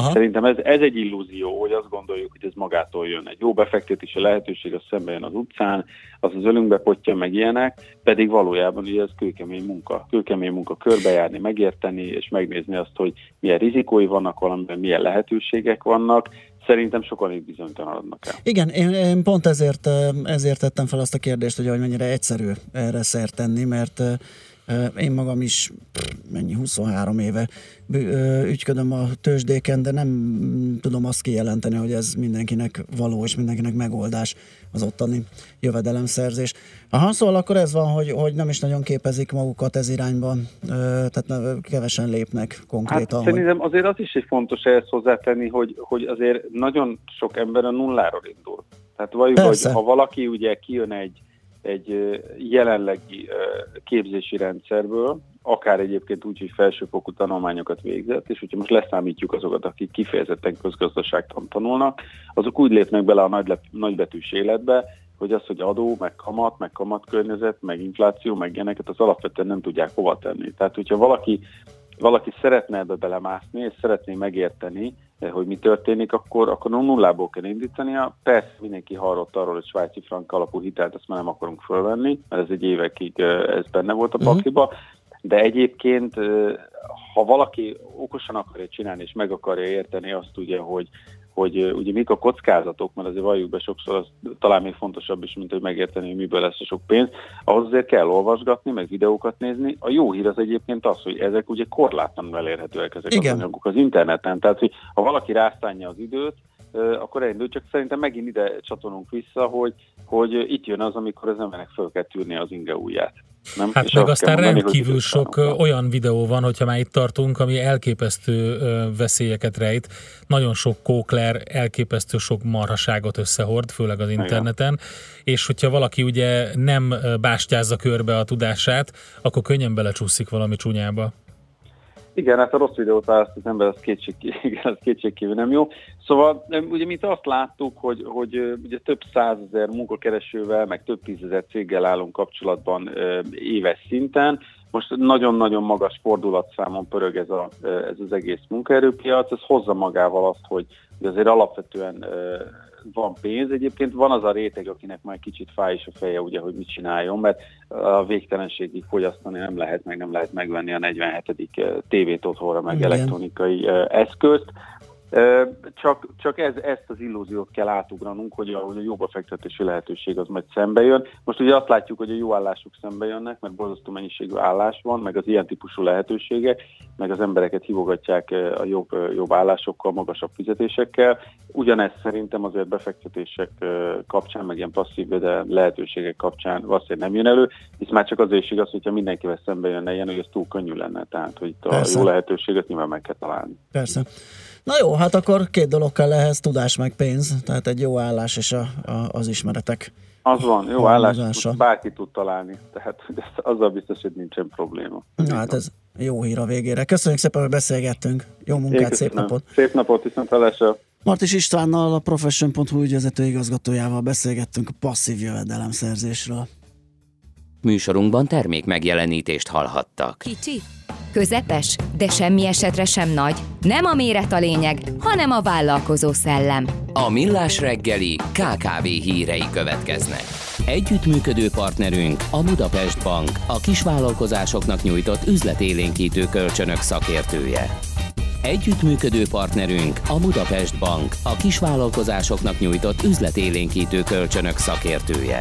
Aha. Szerintem ez, ez egy illúzió, hogy azt gondoljuk, hogy ez magától jön. Egy jó befektetési lehetőség, az szembe jön az utcán, az az ölünkbe potja meg ilyenek, pedig valójában ugye ez kőkemény munka. Kőkemény munka körbejárni, megérteni, és megnézni azt, hogy milyen rizikói vannak valamiben, milyen lehetőségek vannak, szerintem sokan itt bizonytalanodnak el. Igen, én, én pont ezért, ezért tettem fel azt a kérdést, hogy, hogy mennyire egyszerű erre szert tenni, mert én magam is mennyi 23 éve ügyködöm a tőzsdéken, de nem tudom azt kijelenteni, hogy ez mindenkinek való és mindenkinek megoldás az ottani jövedelemszerzés. Aha, szóval akkor ez van, hogy, hogy nem is nagyon képezik magukat ez irányban, tehát kevesen lépnek konkrétan. Hát, szerintem azért az is egy fontos ehhez hozzátenni, hogy, hogy azért nagyon sok ember a nulláról indul. Tehát vagy, hogy ha valaki ugye kijön egy egy jelenlegi képzési rendszerből, akár egyébként úgy, hogy felsőfokú tanulmányokat végzett, és hogyha most leszámítjuk azokat, akik kifejezetten közgazdaságtan tanulnak, azok úgy lépnek bele a nagy, nagybetűs életbe, hogy az, hogy adó, meg kamat, meg kamatkörnyezet, meg infláció, meg ilyeneket, az alapvetően nem tudják hova tenni. Tehát, hogyha valaki, valaki szeretne ebbe belemászni, és szeretné megérteni, hogy mi történik, akkor, akkor nullából kell indítania. Persze mindenki hallott arról, hogy svájci frank alapú hitelt ezt már nem akarunk fölvenni, mert ez egy évekig ez benne volt a mhm. pakliba, uh-huh. de egyébként ha valaki okosan akarja csinálni és meg akarja érteni azt ugye, hogy hogy ugye mik a kockázatok, mert azért valljuk be sokszor, az talán még fontosabb is, mint hogy megérteni, hogy miből lesz a sok pénz, ahhoz azért kell olvasgatni, meg videókat nézni. A jó hír az egyébként az, hogy ezek ugye korlátlanul elérhetőek ezek Igen. az anyagok az interneten. Tehát, hogy ha valaki rászánja az időt, akkor elindul, csak szerintem megint ide csatolunk vissza, hogy, hogy itt jön az, amikor az emberek föl kell tűrni az inge ujját. Nem? Hát És meg aztán rendkívül hogy sok van. olyan videó van, hogyha már itt tartunk, ami elképesztő veszélyeket rejt. Nagyon sok kókler, elképesztő sok marhaságot összehord, főleg az interneten. Igen. És hogyha valaki ugye nem bástyázza körbe a tudását, akkor könnyen belecsúszik valami csúnyába. Igen, hát a rossz videót választ az ember, az, kétség, az kétségkívül nem jó. Szóval ugye mi azt láttuk, hogy, hogy ugye több százezer munkakeresővel, meg több tízezer céggel állunk kapcsolatban éves szinten. Most nagyon-nagyon magas fordulatszámon pörög ez, a, ez az egész munkaerőpiac, ez hozza magával azt, hogy azért alapvetően van pénz. Egyébként van az a réteg, akinek már kicsit fáj is a feje, ugye, hogy mit csináljon, mert a végtelenségig fogyasztani nem lehet, meg nem lehet megvenni a 47. Eh, tévét otthonra, meg Igen. elektronikai eh, eszközt. Csak, csak ez, ezt az illúziót kell átugranunk, hogy a, hogy a jó befektetési lehetőség az majd szembe jön. Most ugye azt látjuk, hogy a jó állások szembe jönnek, mert borzasztó mennyiségű állás van, meg az ilyen típusú lehetőségek, meg az embereket hívogatják a jobb, jobb állásokkal, magasabb fizetésekkel. Ugyanezt szerintem azért befektetések kapcsán, meg ilyen passzív de lehetőségek kapcsán valószínűleg nem jön elő, hisz már csak azért is igaz, hogyha mindenkivel szembe jönne ilyen, hogy ez túl könnyű lenne. Tehát, hogy itt a Persze. jó lehetőséget nyilván meg kell találni. Persze. Na jó, hát akkor két dolog kell ehhez, tudás meg pénz, tehát egy jó állás és a, a, az ismeretek Az van, jó állás, bárki tud találni, tehát azzal biztos, hogy nincsen probléma. Na, hát ez jó hír a végére. Köszönjük szépen, hogy beszélgettünk. Jó Én munkát, szép napot! Szép napot, viszont hallásra. Martis Istvánnal, a Profession.hu ügyvezető igazgatójával beszélgettünk a passzív jövedelemszerzésről. Műsorunkban termék megjelenítést hallhattak. Kicsi, közepes, de semmi esetre sem nagy. Nem a méret a lényeg, hanem a vállalkozó szellem. A Millás reggeli KKV hírei következnek. Együttműködő partnerünk a Budapest Bank, a kisvállalkozásoknak nyújtott üzletélénkítő kölcsönök szakértője. Együttműködő partnerünk a Budapest Bank, a kisvállalkozásoknak nyújtott üzletélénkítő kölcsönök szakértője.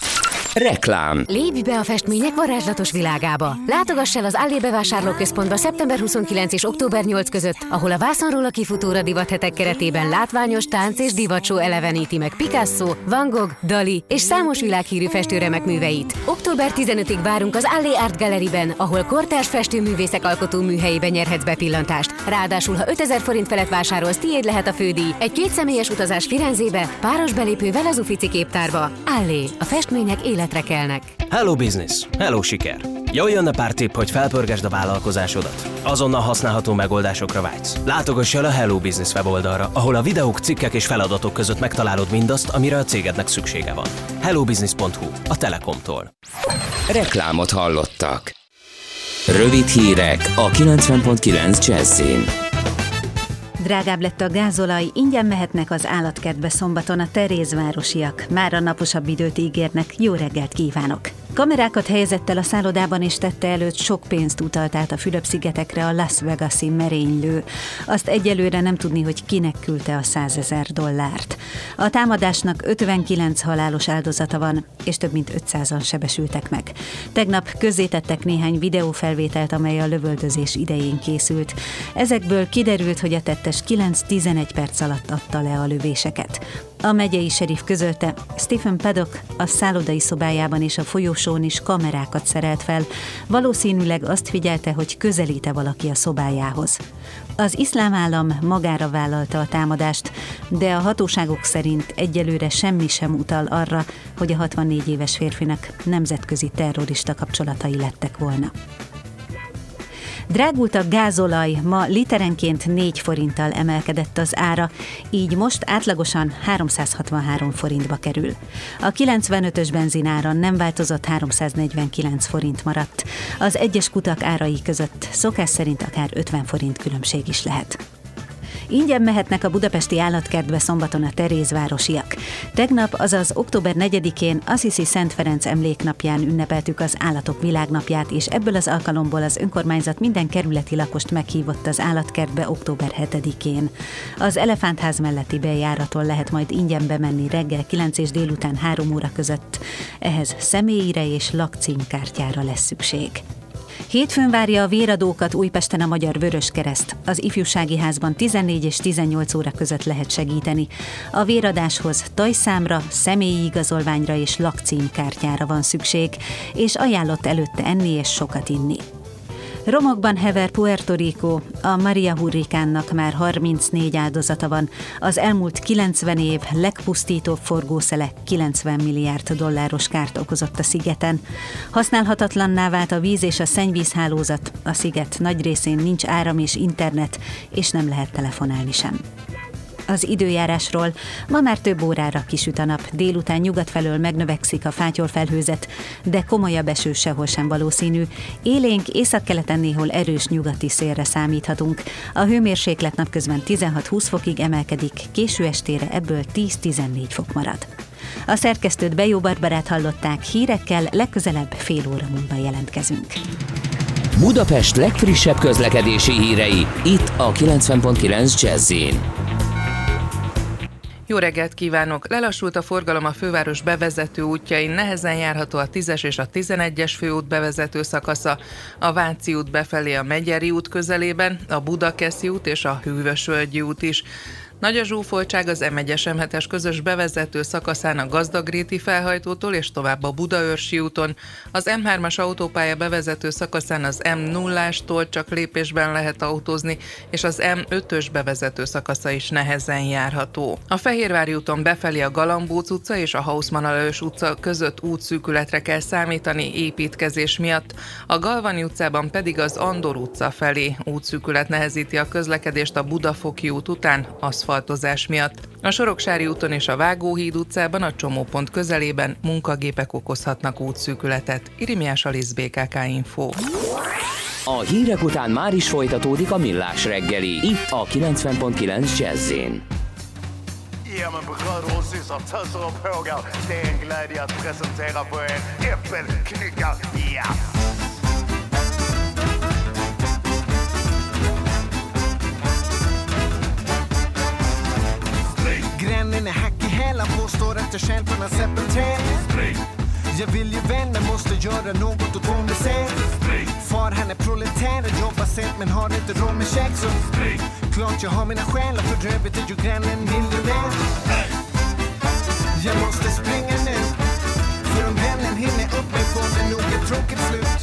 Reklám. Lépj be a festmények varázslatos világába! Látogass el az Allé bevásárlóközpontba szeptember 29 és október 8 között, ahol a vászonról a kifutóra divathetek keretében látványos tánc és divatsó eleveníti meg Picasso, Van Gogh, Dali és számos világhírű festőremek műveit. Október 15-ig várunk az Allé Art Galleryben, ahol kortárs festőművészek alkotó műhelyében nyerhetsz bepillantást. Ráadásul, ha 5000 forint felett vásárolsz, tiéd lehet a fődíj. Egy kétszemélyes utazás Firenzébe, páros belépővel az Ufici képtárba. Allé, a festmények életre kelnek. Hello business, hello siker! Jól jönne pár tipp, hogy felpörgesd a vállalkozásodat. Azonnal használható megoldásokra vágysz. Látogass el a Hello Business weboldalra, ahol a videók, cikkek és feladatok között megtalálod mindazt, amire a cégednek szüksége van. hellobusiness.hu, a Telekomtól. Reklámot hallottak. Rövid hírek a 90.9 Jazzin. Drágább lett a gázolaj, ingyen mehetnek az állatkertbe szombaton a Terézvárosiak. Már a naposabb időt ígérnek, jó reggelt kívánok! Kamerákat helyezett el a szállodában és tette előtt sok pénzt utalt át a Fülöp-szigetekre a Las Vegas-i merénylő. Azt egyelőre nem tudni, hogy kinek küldte a 100 ezer dollárt. A támadásnak 59 halálos áldozata van, és több mint 500-an sebesültek meg. Tegnap közzétettek néhány videófelvételt, amely a lövöldözés idején készült. Ezekből kiderült, hogy a tettes 9-11 perc alatt adta le a lövéseket. A megyei serif közölte, Stephen Paddock a szállodai szobájában és a folyosón is kamerákat szerelt fel. Valószínűleg azt figyelte, hogy közelíte valaki a szobájához. Az iszlám állam magára vállalta a támadást, de a hatóságok szerint egyelőre semmi sem utal arra, hogy a 64 éves férfinak nemzetközi terrorista kapcsolatai lettek volna. Drágult a gázolaj, ma literenként 4 forinttal emelkedett az ára, így most átlagosan 363 forintba kerül. A 95-ös benzináron nem változott 349 forint maradt. Az egyes kutak árai között szokás szerint akár 50 forint különbség is lehet. Ingyen mehetnek a budapesti állatkertbe szombaton a Terézvárosiak. Tegnap, azaz október 4-én Assisi Szent Ferenc emléknapján ünnepeltük az Állatok Világnapját, és ebből az alkalomból az önkormányzat minden kerületi lakost meghívott az állatkertbe október 7-én. Az Elefántház melletti bejáraton lehet majd ingyen bemenni reggel 9 és délután 3 óra között. Ehhez személyire és lakcímkártyára lesz szükség. Hétfőn várja a véradókat Újpesten a Magyar Vörös Kereszt. Az ifjúsági házban 14 és 18 óra között lehet segíteni. A véradáshoz tajszámra, személyi igazolványra és lakcímkártyára van szükség, és ajánlott előtte enni és sokat inni. Romokban hever Puerto Rico, a Maria hurrikánnak már 34 áldozata van. Az elmúlt 90 év legpusztítóbb forgószele 90 milliárd dolláros kárt okozott a szigeten. Használhatatlanná vált a víz és a szennyvízhálózat, a sziget nagy részén nincs áram és internet, és nem lehet telefonálni sem. Az időjárásról ma már több órára kisüt a nap, délután nyugat felől megnövekszik a fátyolfelhőzet, de komolyabb eső sehol sem valószínű. Élénk északkeleten néhol erős nyugati szélre számíthatunk. A hőmérséklet napközben 16-20 fokig emelkedik, késő estére ebből 10-14 fok marad. A szerkesztőt Bejó Barbarát hallották, hírekkel legközelebb fél óra múlva jelentkezünk. Budapest legfrissebb közlekedési hírei, itt a 90.9 jazz Jó reggelt kívánok! Lelassult a forgalom a főváros bevezető útjain, nehezen járható a 10-es és a 11-es főút bevezető szakasza, a Váci út befelé a Megyeri út közelében, a Budakeszi út és a Hűvösvölgyi út is. Nagy a zsúfoltság az M1-es M7-es közös bevezető szakaszán a Gazdagréti felhajtótól és tovább a Budaörsi úton. Az M3-as autópálya bevezető szakaszán az M0-ástól csak lépésben lehet autózni, és az M5-ös bevezető szakasza is nehezen járható. A Fehérvári úton befelé a Galambóc utca és a Hausmann utca között útszűkületre kell számítani építkezés miatt, a Galvani utcában pedig az Andor utca felé útszűkület nehezíti a közlekedést a Budafoki út után, aszfalt aszfaltozás miatt. A Soroksári úton és a Vágóhíd utcában a csomópont közelében munkagépek okozhatnak útszűkületet. Irimiás Alisz BKK Info. A hírek után már is folytatódik a millás reggeli, itt a 90.9 jazz Ja men bröder och töser och pågar. Det är en glädje att presentera för er Äppelknyckar från hans äppelträd. Jag vill ju vända, måste göra något åt vår misär. Far han är proletär och jobbar sent men har inte råd med käk så klart jag har mina skäl och för övrigt är ju grannen miljonär. Jag måste springa nu, för om vännen hinner upp mig får det nog ett tråkigt slut.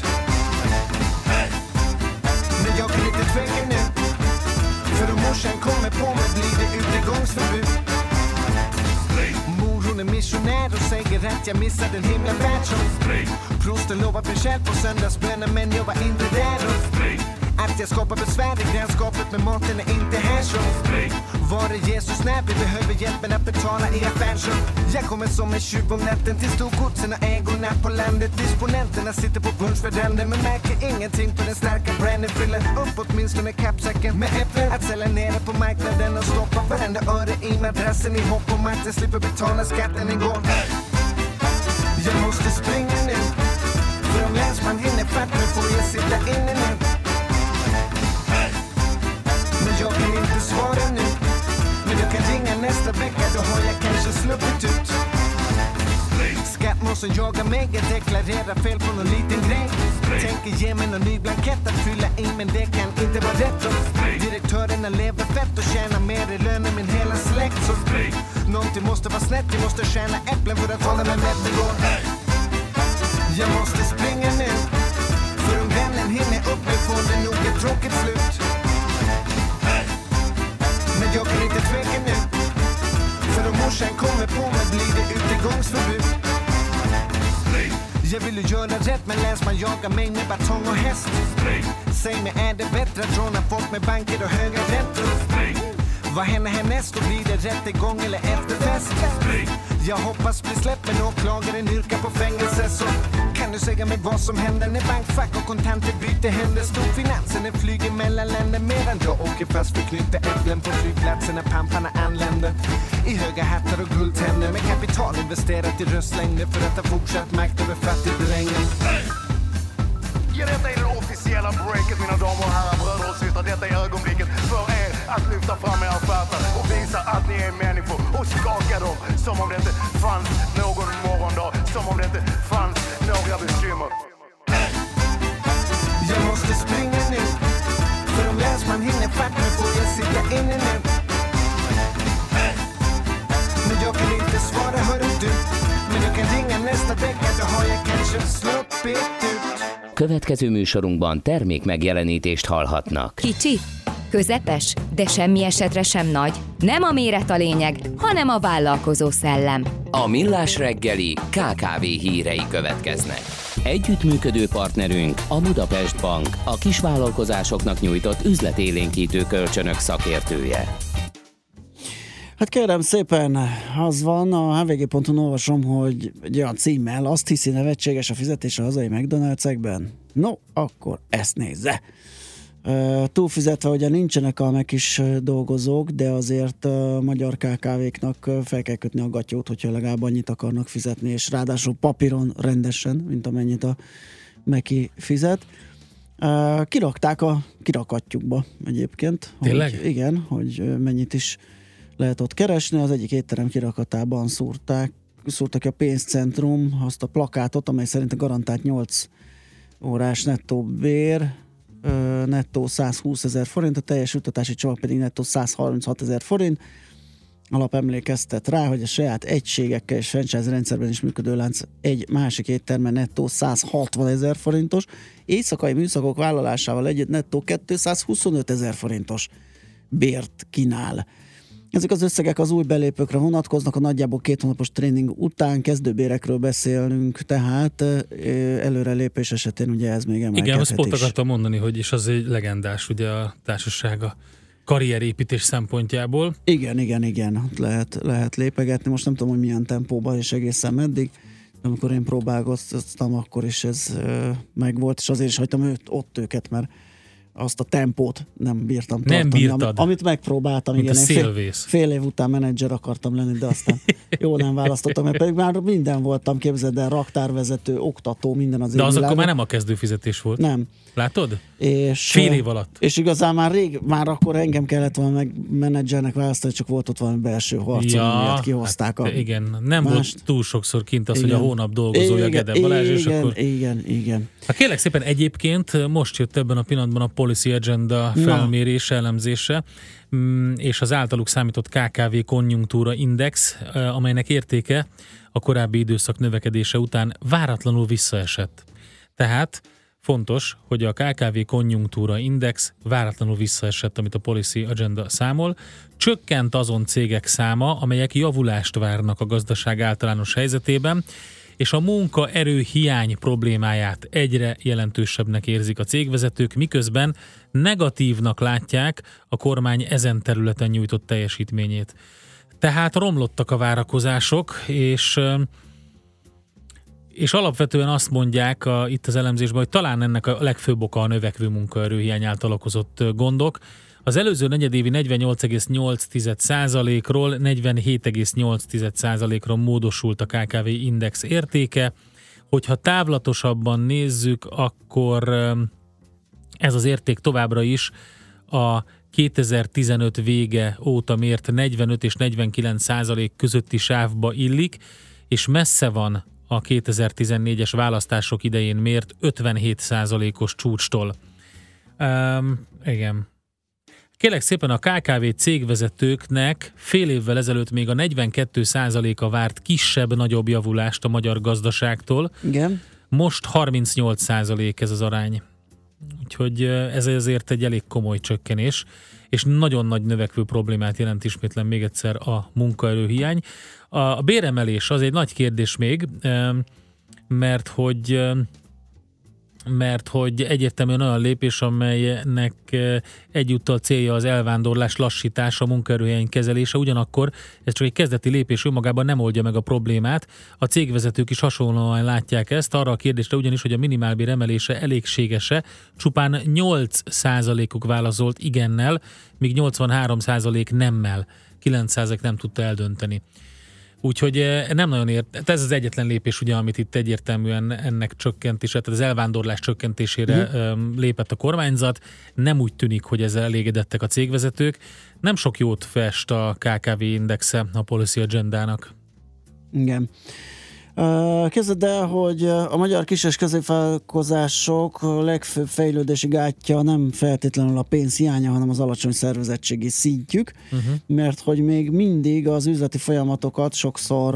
Men jag kan inte tveka nu, för om morsan kommer på mig blir det utegångsförbud hon är missionär och säger att jag missade en himla värld Prosten lovar mig själv på söndagsbönen men jag var inte där att jag skapar besvär i grannskapet med maten är inte här Var är Jesus när vi behöver hjälpen att betala i affären Jag kommer som en tjuv om natten till storgodsen och ägorna på landet. Disponenterna sitter på punschvärden men märker ingenting på den starka branden Fyller upp åtminstone kappsäcken med äpplen. Att sälja nere på marknaden och stoppa varenda öre i madrassen i hopp om att jag slipper betala skatten en gång. Jag måste springa nu För om länsman hinner fatt mig får jag sitta inne nu. Svara nu. Men jag kan ringa nästa vecka, då har jag kanske sluppit ut. Skattmåsen jagar mig, jag deklarerar fel på någon liten grej. Tänker ge mig någon ny blankett att fylla i men det kan inte vara rätt då. Direktörerna lever fett och tjänar mer i lön än min hela släkt. Så Någonting måste vara snett, jag måste tjäna äpplen för att hålla mig mätt igår Jag måste springa nu För om vännen hinner upp mig får det nog ett tråkigt slut jag kan inte tveka nu För om morsan kommer på mig blir det utegångsförbud jag vill ju göra rätt men länsman jagar mig med batong och häst Säg mig är det bättre att råna folk med banker och höga räntor? Vad händer härnäst? Då blir det rättegång eller efterfest? Jag hoppas bli släppt men åklagaren yrkar på fängelse så kan du säga mig vad som händer när bankfack och kontanter byter händer? Storfinansen den flyger mellan länder medan jag åker fast för knyta äpplen på flygplatsen när pamparna anländer. I höga hattar och guldtänder med kapital investerat i röstlängder för att ha fortsatt makt över fattigdrängen. Ja, detta är det officiella breaket mina damer och herrar, bröder och systrar. Detta är ögonblicket för er att lyfta fram era stjärtar och visa att ni är människor och skaka dem som om det inte fanns någon morgondag, som om det inte fanns Következő műsorunkban termék megjelenítést hallhatnak. Kicsi, közepes, de semmi esetre sem nagy. Nem a méret a lényeg, hanem a vállalkozó szellem. A Millás reggeli KKV hírei következnek. Együttműködő partnerünk a Budapest Bank, a kisvállalkozásoknak nyújtott üzletélénkítő kölcsönök szakértője. Hát kérem szépen, az van, a hvg.hu olvasom, hogy egy olyan címmel azt hiszi nevetséges a fizetés a hazai McDonald's-ekben. No, akkor ezt nézze. Túlfizetve ugye nincsenek a meg is dolgozók, de azért a magyar KKV-knak fel kell kötni a gatyót, hogyha legalább annyit akarnak fizetni, és ráadásul papíron rendesen, mint amennyit a Meki fizet. Kirakták a kirakatjukba egyébként. Tényleg? Hogy, igen, hogy mennyit is lehet ott keresni. Az egyik étterem kirakatában szúrták, szúrtak a pénzcentrum, azt a plakátot, amely szerint a garantált 8 órás nettó bér, nettó 120 ezer forint, a teljes utatási csomag pedig nettó 136 ezer forint. Alap emlékeztet rá, hogy a saját egységekkel és franchise rendszerben is működő lánc egy másik éttermen nettó 160 ezer forintos, éjszakai műszakok vállalásával együtt nettó 225 ezer forintos bért kínál. Ezek az összegek az új belépőkre vonatkoznak, a nagyjából két hónapos tréning után kezdőbérekről beszélünk, tehát előrelépés esetén ugye ez még emelkedhet Igen, azt pont is. akartam mondani, hogy és az egy legendás ugye a társasága karrierépítés szempontjából. Igen, igen, igen, lehet, lehet lépegetni. Most nem tudom, hogy milyen tempóban és egészen meddig. De amikor én próbálkoztam, akkor is ez megvolt, és azért is hagytam őt, ott őket, mert azt a tempót nem bírtam Nem tartani, bírtad. Amit, amit megpróbáltam. Mint igen, a én fél, szélvész. fél év után menedzser akartam lenni, de aztán jó nem választottam, mert pedig már minden voltam, képzeld el, raktárvezető, oktató, minden az De az akkor már nem a kezdőfizetés volt. Nem. Látod? És, Fél év alatt. És igazán már rég, már akkor engem kellett volna meg menedzsernek választani, csak volt ott valami belső harc, ja, miatt kihozták hát a igen, nem mást. volt túl sokszor kint az, hogy Igen. a hónap dolgozója Igen, Gede Balázs, és igen, akkor... Igen, igen. Hát kérlek szépen egyébként most jött ebben a pillanatban a Policy Agenda Na. felmérése, elemzése, mm, és az általuk számított KKV konjunktúra index, amelynek értéke a korábbi időszak növekedése után váratlanul visszaesett. Tehát fontos, hogy a KKV konjunktúra index váratlanul visszaesett, amit a Policy Agenda számol. Csökkent azon cégek száma, amelyek javulást várnak a gazdaság általános helyzetében, és a munkaerő hiány problémáját egyre jelentősebbnek érzik a cégvezetők, miközben negatívnak látják a kormány ezen területen nyújtott teljesítményét. Tehát romlottak a várakozások, és és alapvetően azt mondják a, itt az elemzésben, hogy talán ennek a legfőbb oka a növekvő munkaerőhiány által okozott gondok. Az előző negyedévi 48,8%-ról 47,8%-ra módosult a KKV index értéke. Hogyha távlatosabban nézzük, akkor ez az érték továbbra is a 2015 vége óta mért 45 és 49 százalék közötti sávba illik, és messze van a 2014-es választások idején mért 57 százalékos csúcstól. Um, igen. Kérlek szépen a KKV cégvezetőknek fél évvel ezelőtt még a 42 százaléka várt kisebb-nagyobb javulást a magyar gazdaságtól. Igen. Most 38 százalék ez az arány. Úgyhogy ez azért egy elég komoly csökkenés, és nagyon nagy növekvő problémát jelent ismétlen még egyszer a munkaerőhiány. A béremelés az egy nagy kérdés még, mert hogy mert hogy egyértelműen olyan lépés, amelynek eh, egyúttal célja az elvándorlás lassítása, a munkaerőhelyen kezelése, ugyanakkor ez csak egy kezdeti lépés önmagában nem oldja meg a problémát. A cégvezetők is hasonlóan látják ezt, arra a kérdésre ugyanis, hogy a minimálbér emelése elégséges-e, csupán 8 uk válaszolt igennel, míg 83% nemmel, 9 nem tudta eldönteni. Úgyhogy eh, nem nagyon ért, ez az egyetlen lépés, ugye, amit itt egyértelműen ennek csökkentése, tehát az elvándorlás csökkentésére Mhm. lépett a kormányzat. Nem úgy tűnik, hogy ezzel elégedettek a cégvezetők. Nem sok jót fest a KKV indexe a Policy Agendának. Igen. Képzeld el, hogy a magyar kis- és középvállalkozások legfőbb fejlődési gátja nem feltétlenül a pénz hiánya, hanem az alacsony szervezettségi szintjük, Uh-huh. mert hogy még mindig az üzleti folyamatokat sokszor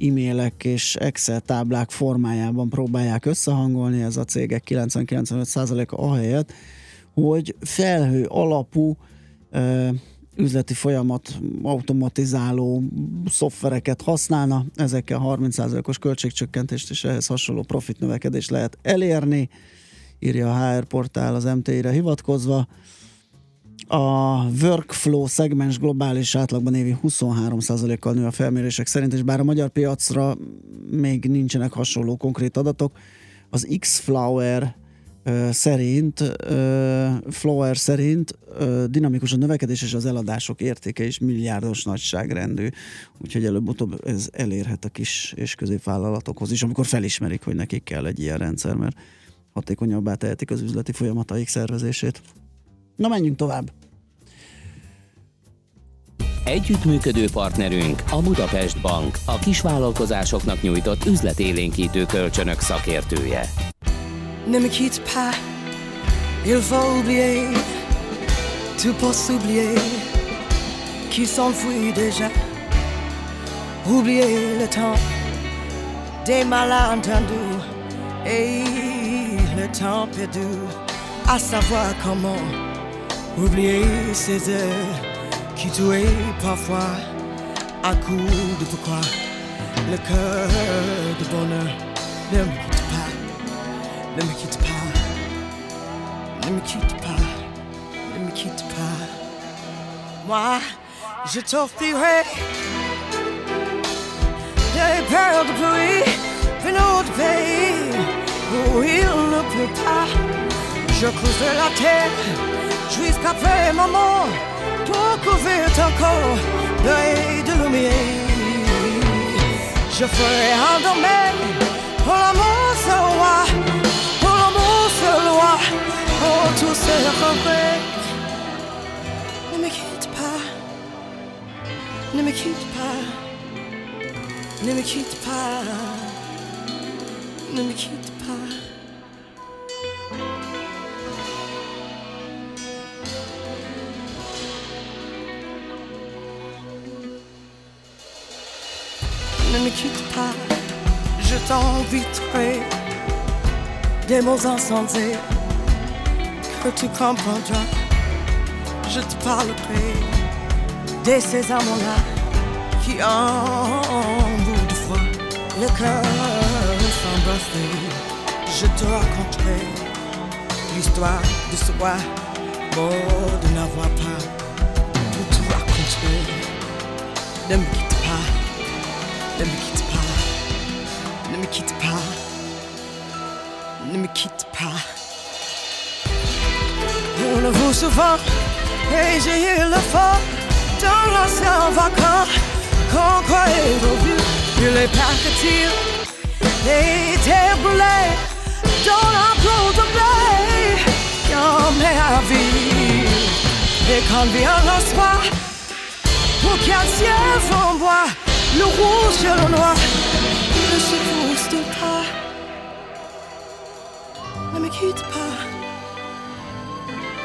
e-mailek és Excel táblák formájában próbálják összehangolni, ez a cégek 90-95%-a ahelyett, hogy felhő alapú üzleti folyamat automatizáló szoftvereket használna, ezekkel 30%-os költségcsökkentést és ehhez hasonló profit növekedést lehet elérni, írja a HR portál az MTI-re hivatkozva. A workflow szegmens globális átlagban évi 23%-kal nő a felmérések szerint, és bár a magyar piacra még nincsenek hasonló konkrét adatok, az X-Flower szerint, Flower szerint dinamikus a növekedés és az eladások értéke is milliárdos nagyságrendű, úgyhogy előbb-utóbb ez elérhet a kis és középvállalatokhoz is, amikor felismerik, hogy nekik kell egy ilyen rendszer, mert hatékonyabbá tehetik az üzleti folyamataik szervezését. Na menjünk tovább. Együttműködő partnerünk a Budapest Bank, a kisvállalkozásoknak nyújtott üzletélénkítő kölcsönök szakértője. Ne me quitte pas, il faut oublier, tout pour s'oublier, qui s'enfuit déjà. Oublier le temps des malentendus. Et le temps perdu, à savoir comment oublier ces heures qui tuaient parfois à coup de pourquoi le cœur de bonheur ne me pas, ne me quitte pas, ne me quitte pas, ne me quitte pas. Moi, je t'offrirai des perles de pluie venant du pays où il ne pleut pas. Je creuserai la terre jusqu'après ma mort pour couvrir ton corps d'œil de lumière. Je ferai un domaine pour l'amour tous ces regrets. Ne me quitte pas, ne me quitte pas, ne me quitte pas, ne me quitte pas. ne me quitte pas, je t'inviterai des mots insensés que tu comprendras. Je te parlerai de ces amants-là qui en bout de foi le cœur s'embrasser. Je te raconterai l'histoire de ce roi mort de n'avoir pas tout te raconter. Ne me quitte pas. Ne me quitte pas, ne me quitte pas, ne me quitte pas. On le voit souvent, et j'ai eu le fort dans l'ancien vacant qu'on croyait revu. Il est parti, et était brûlé dans la peau de blé, en mer vie. Et quand vient le soir, pour qu'un ciel flamboie, le rouge et le noir ne se poussent pas. Ne me quitte pas,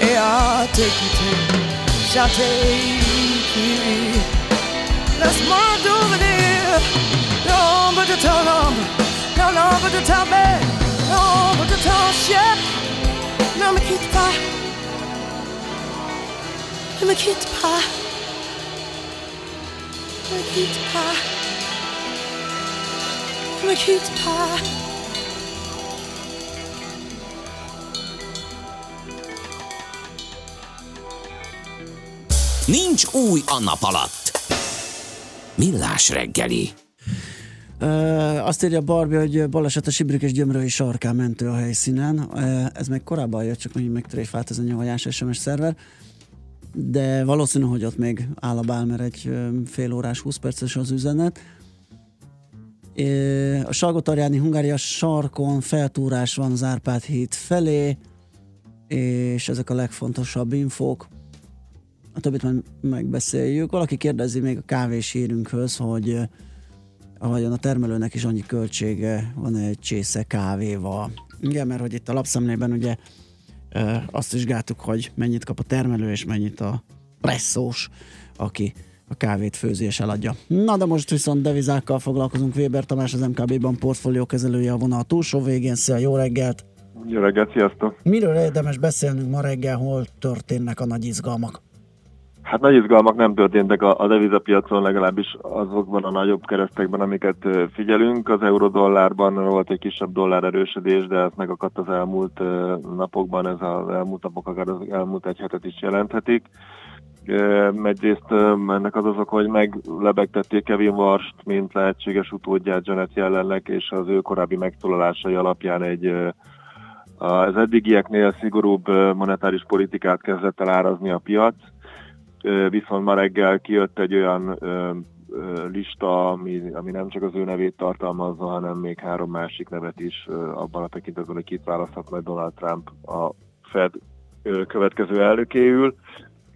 et à t'écouter chanter. Laisse-moi devenir l'ombre de ton ombre, l'ombre de ta mère, l'ombre de ton chien. Ne me quitte pas, ne me quitte pas, ne me quitte pas. Ne me quitte pas. Nincs új a nap alatt. Millás reggeli. Uh, azt írja Barbie, hogy balesetes Ibrik és Gyömrői sarkán mentő a helyszínen. Uh, ez még korábban jött, csak megint megtréfált ez a nyavajás SMS szerver. De valószínű, hogy ott még áll a bál, mert egy fél órás, 20 perces az üzenet. Uh, a Salgotarjáni Hungária sarkon feltúrás van az Árpád híd felé, és ezek a legfontosabb infók. A többit már megbeszéljük. Valaki kérdezi még a kávés hírünkhöz, hogy vajon a termelőnek is annyi költsége van egy csésze kávéval. Igen, mert hogy itt a lapszemlében ugye azt vizsgáltuk, hogy mennyit kap a termelő, és mennyit a presszós, aki a kávét főzi és eladja. Na de most viszont devizákkal foglalkozunk. Weber Tamás, az MKB-ban portfólió kezelője a vonal túlsó végén. Szia, jó reggelt! Jó reggelt, sziasztok! Miről érdemes beszélnünk ma reggel, hol történnek a nagy izgalmak? Hát nagy izgalmak nem történtek a, devizapiacon, legalábbis azokban a nagyobb keresztekben, amiket figyelünk. Az euró-dollárban volt egy kisebb dollár erősödés, de ez megakadt az elmúlt napokban, ez az elmúlt napok akár az elmúlt egy hetet is jelenthetik. Egyrészt ennek az az hogy meglebegtették Kevin Varst, mint lehetséges utódját Janet jelenleg, és az ő korábbi megszólalásai alapján egy az eddigieknél szigorúbb monetáris politikát kezdett el árazni a piac, viszont ma reggel kijött egy olyan lista, ami, ami nem csak az ő nevét tartalmazza, hanem még három másik nevet is abban a tekintetben, hogy kit választhat majd Donald Trump a Fed következő elnökéül.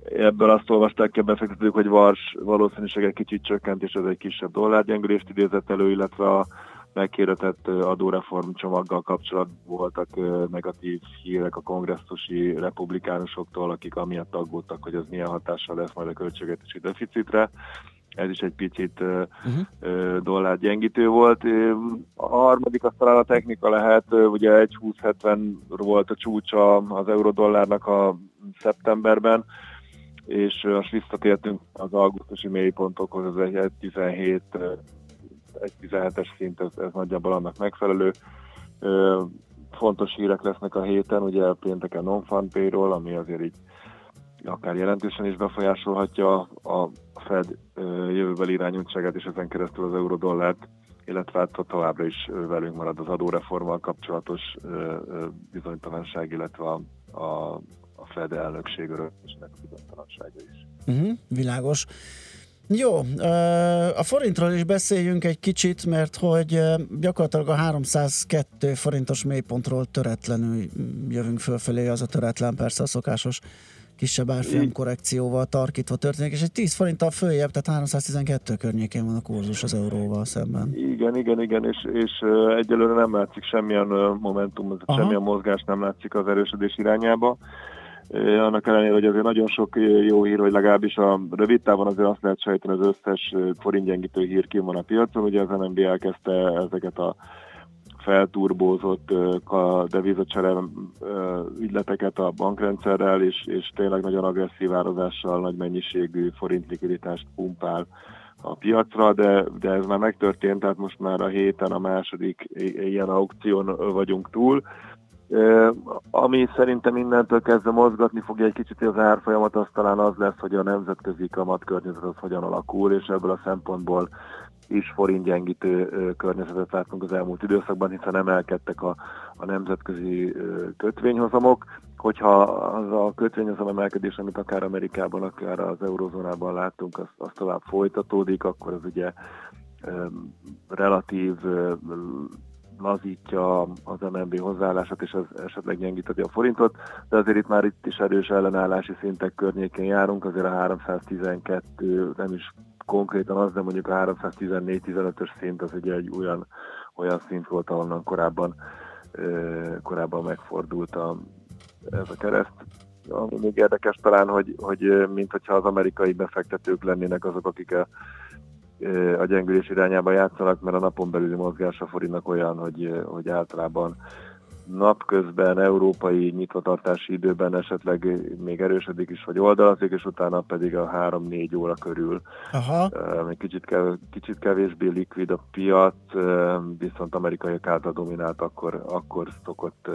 Ebből azt olvasták ki a befektetők, hogy Vars valószínűség egy kicsit csökkent, és ez egy kisebb dollárgyengülést idézett elő, illetve a megkérdetett adóreform csomaggal kapcsolatban voltak negatív hírek a kongresszusi republikánusoktól, akik amiatt aggódtak, hogy ez milyen hatással lesz majd a költségvetési deficitre. Ez is egy picit uh-huh. dollár gyengítő volt. A harmadik azt talán a technika lehet, ugye 1,2070 volt a csúcsa az eurodollárnak a szeptemberben, és most visszatértünk az augusztusi mélypontokhoz, az 1,17 1.17-es szint, ez, ez nagyjából annak megfelelő. Fontos hírek lesznek a héten, ugye pénteken non-fund payroll, ami azért így akár jelentősen is befolyásolhatja a Fed jövőbeli irányultságát, és ezen keresztül az euró-dollárt, illetve hát továbbra is velünk marad az adóreformmal kapcsolatos bizonytalanság, illetve a, a, a Fed elnökség öröksének bizonytalansága is. Uh-huh, világos. Jó, a forintról is beszéljünk egy kicsit, mert hogy gyakorlatilag a 302 forintos mélypontról töretlenül jövünk fölfelé, az a töretlen persze a szokásos kisebb árfolyam korrekcióval tarkítva történik, és egy 10 forinttal följebb, tehát 312 környékén van a kurzus az euróval szemben. Igen, igen, igen, és, és egyelőre nem látszik semmilyen momentum, Aha. semmilyen mozgás nem látszik az erősödés irányába annak ellenére, hogy azért nagyon sok jó hír, hogy legalábbis a rövid távon azért azt lehet sejteni, az összes forintgyengítő hír ki van a piacon, ugye az NMB elkezdte ezeket a felturbózott devizacsere ügyleteket a bankrendszerrel, és, és tényleg nagyon agresszív árazással nagy mennyiségű forint likviditást pumpál a piacra, de, de ez már megtörtént, tehát most már a héten a második ilyen aukción vagyunk túl. Ami szerintem innentől kezdve mozgatni fogja egy kicsit az árfolyamat, az talán az lesz, hogy a nemzetközi kamat környezet az hogyan alakul, és ebből a szempontból is forintgyengítő környezetet láttunk az elmúlt időszakban, hiszen emelkedtek a, a nemzetközi kötvényhozamok. Hogyha az a kötvényhozam emelkedés, amit akár Amerikában, akár az eurozónában láttunk, az, az tovább folytatódik, akkor az ugye relatív lazítja az MNB hozzáállását, és az esetleg gyengíteti a forintot, de azért itt már itt is erős ellenállási szintek környékén járunk, azért a 312 nem is konkrétan az, de mondjuk a 314-15-ös szint az ugye egy olyan, olyan szint volt, ahonnan korábban, korábban megfordult a, ez a kereszt. Ami még érdekes talán, hogy, hogy mint hogyha az amerikai befektetők lennének azok, akik a a gyengülés irányába játszanak, mert a napon belüli mozgás a forintnak olyan, hogy, hogy általában napközben, európai nyitvatartási időben esetleg még erősödik is, vagy oldalazik, és utána pedig a 3-4 óra körül. Aha. Kicsit, kev- kicsit kevésbé likvid a piac, viszont amerikaiak által dominált, akkor, akkor szokott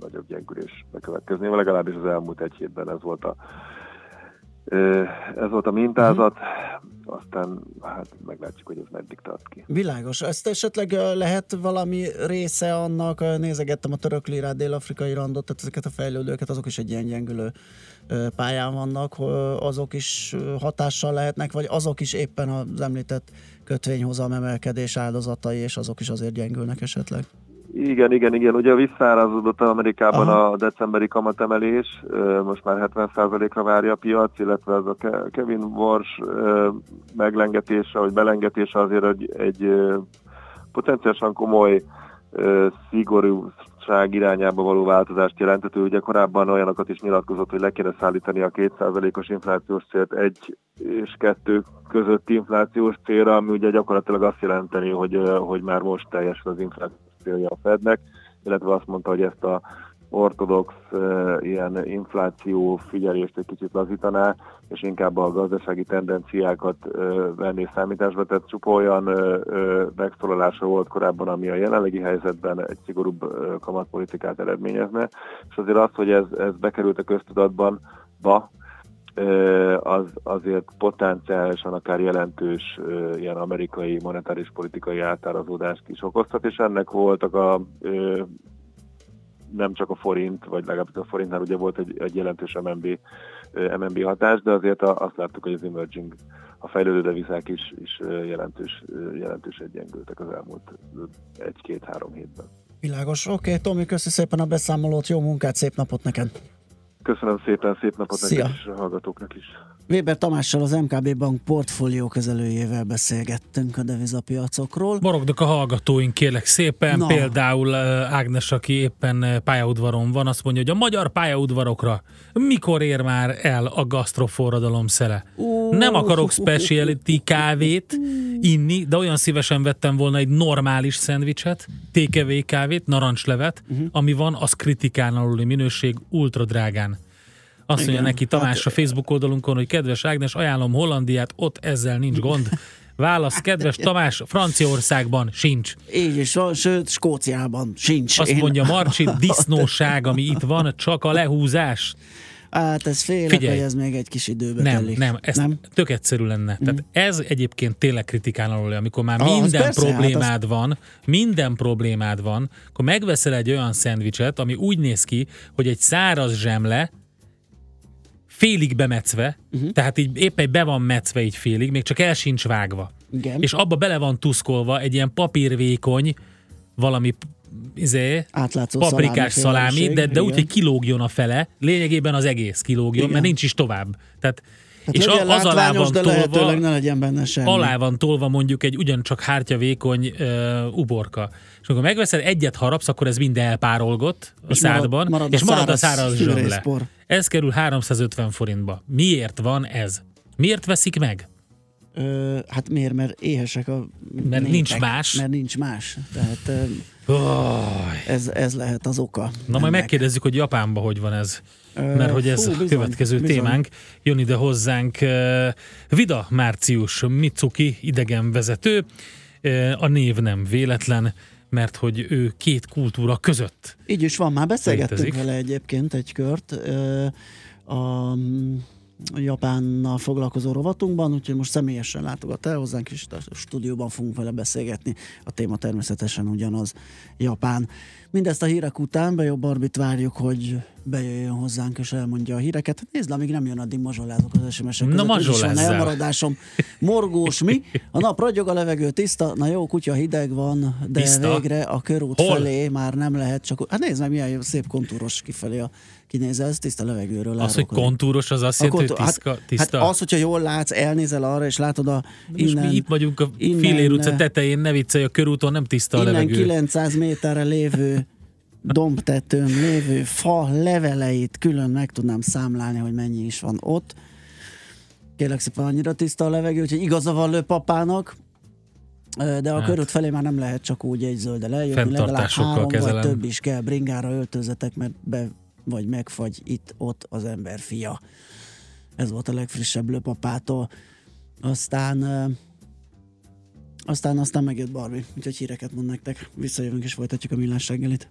nagyobb gyengülés bekövetkezni. Legalábbis az elmúlt egy hétben ez volt a ez volt a mintázat, uh-huh. aztán hát meglátjuk, hogy ez meddig tart ki. Világos. Ezt esetleg lehet valami része annak, nézegettem a török lirát, dél-afrikai randot, tehát ezeket a fejlődőket, azok is egy ilyen gyengülő pályán vannak, azok is hatással lehetnek, vagy azok is éppen az említett kötvényhozam emelkedés áldozatai, és azok is azért gyengülnek esetleg? Igen, igen, igen. Ugye visszaárazódott Amerikában Aha. a decemberi kamatemelés, most már 70%-ra várja a piac, illetve ez a Kevin Wars meglengetése, vagy belengetése azért egy, egy potenciálisan komoly szigorúság irányába való változást jelentett. Ő ugye korábban olyanokat is nyilatkozott, hogy le kéne szállítani a 2%-os inflációs célt egy és kettő közötti inflációs célra, ami ugye gyakorlatilag azt jelenteni, hogy, hogy már most teljesül az infláció célja a Fednek, illetve azt mondta, hogy ezt a ortodox uh, ilyen infláció figyelést egy kicsit lazítaná, és inkább a gazdasági tendenciákat uh, venné számításba, tehát csupa olyan uh, megszólalása volt korábban, ami a jelenlegi helyzetben egy szigorúbb kamatpolitikát eredményezne, és azért az, hogy ez, ez bekerült a köztudatban, ba, az azért potenciálisan akár jelentős ilyen amerikai monetáris politikai átárazódást is okozhat, és ennek voltak a nem csak a forint, vagy legalábbis a forintnál ugye volt egy, egy jelentős MNB, MNB hatás, de azért azt láttuk, hogy az emerging, a fejlődő devizák is, is jelentős, jelentős egyengültek az elmúlt egy-két-három hétben. Világos. Oké, okay, Tomi, köszi szépen a beszámolót, jó munkát, szép napot neked! Köszönöm szépen, szép napot Szia. neked és a hallgatóknak is. Weber Tamással az MKB Bank portfólió kezelőjével beszélgettünk a devizapiacokról. Borognak a hallgatóink, kérlek szépen. Na. Például Ágnes, aki éppen pályaudvaron van, azt mondja, hogy a magyar pályaudvarokra mikor ér már el a gasztroforradalom szele? Nem akarok speciality kávét inni, de olyan szívesen vettem volna egy normális szendvicset, tékevé kávét, narancslevet, Mhm. ami van, az kritikán aluli minőség, ultra drágán. Azt mondja neki Tamás a Facebook oldalunkon, hogy kedves Ágnes, ajánlom Hollandiát, ott ezzel nincs gond. Válasz, kedves Tamás, Franciaországban sincs. Így is van, sőt, Skóciában sincs. Azt Én- mondja Marcsi, disznóság, ami itt van, csak a lehúzás. Hát ez félek, Figyelj. hogy ez még egy kis időbe Nem, telik. nem, ez nem? tök egyszerű lenne. Tehát ez egyébként tényleg kritikán alul, amikor már Ah, az minden persze, hát problémád van, minden problémád van, akkor megveszel egy olyan szendvicset, ami úgy néz ki, hogy egy száraz zsemle, félig bemetszve, uh-huh. tehát így éppen be van metszve így félig, még csak el sincs vágva. Igen. És abba bele van tuszkolva egy ilyen papírvékony, valami izé, Átlátszó paprikás szalámi de, de úgy, hogy kilógjon a fele, lényegében az egész kilógjon, Igen. mert nincs is tovább. Tehát, Hát és legyen a- az alá van de tolva, ne legyen benne semmi. alá van tolva mondjuk egy ugyancsak hártyavékony uh, uborka. És amikor megveszed, egyet harapsz, akkor ez mind elpárolgott a És marad- szádban, marad a és marad a száraz zsömle. Ez kerül 350 forintba. Miért van ez? Miért veszik meg? Ö, hát miért? Mert éhesek a Mert népek. nincs más. Mert nincs más. Tehát ö, ez, ez lehet az oka. Na majd megkérdezzük, hogy Japánban hogy van ez. Mert hogy ez fú, a bizony, következő bizony. témánk. Jön ide hozzánk Vida Március Mitsuki idegenvezető. A név nem véletlen, mert hogy ő két kultúra között Így is van, már beszélgettünk Létezik. vele egyébként egy kört a Japánnal foglalkozó rovatunkban, úgyhogy most személyesen látogat el hozzánk, és a stúdióban fogunk vele beszélgetni. A téma természetesen ugyanaz, Japán. Mindezt a hírek után Bejó Barbit várjuk, hogy bejöjjön hozzánk és elmondja a híreket. Nézd, amíg nem jön, addig mazsolázok az SMS-ek Na. Úgyis van mazsolázzál. elmaradásom. Morgós mi? A nap ragyog, a levegő tiszta. Na jó, kutya hideg van, de Tiszta? végre a körút Hol? felé már nem lehet csak... Hát nézd meg, milyen szép kontúros kifelé a kinézel, tiszta levegőről Az, hogy kontúros, az azt A jelenti, hogy kontúr- tiszta, hát, tiszta. Hát az, hogyha jól látsz, elnézel arra, és látod a Most innen, mi itt vagyunk a innen, Fillér utca tetején, ne viccelj, a körúton nem tiszta a innen levegő. 900 méterre lévő dombtetőn lévő fa leveleit külön meg tudnám számlálni, hogy mennyi is van ott. Kérlek szépen annyira tiszta a levegő, úgyhogy igaza van lőpapának, de a Hát. körút felé már nem lehet csak úgy egy zölde eljönni, legalább három kezelem. vagy több is kell, bringára öltözetek, mert be vagy megfagy itt-ott az ember fia. Ez volt a legfrissebb lőpapától. Aztán aztán, aztán megjött Barbie, úgyhogy híreket mond nektek. Visszajövünk és folytatjuk a millás reggelit.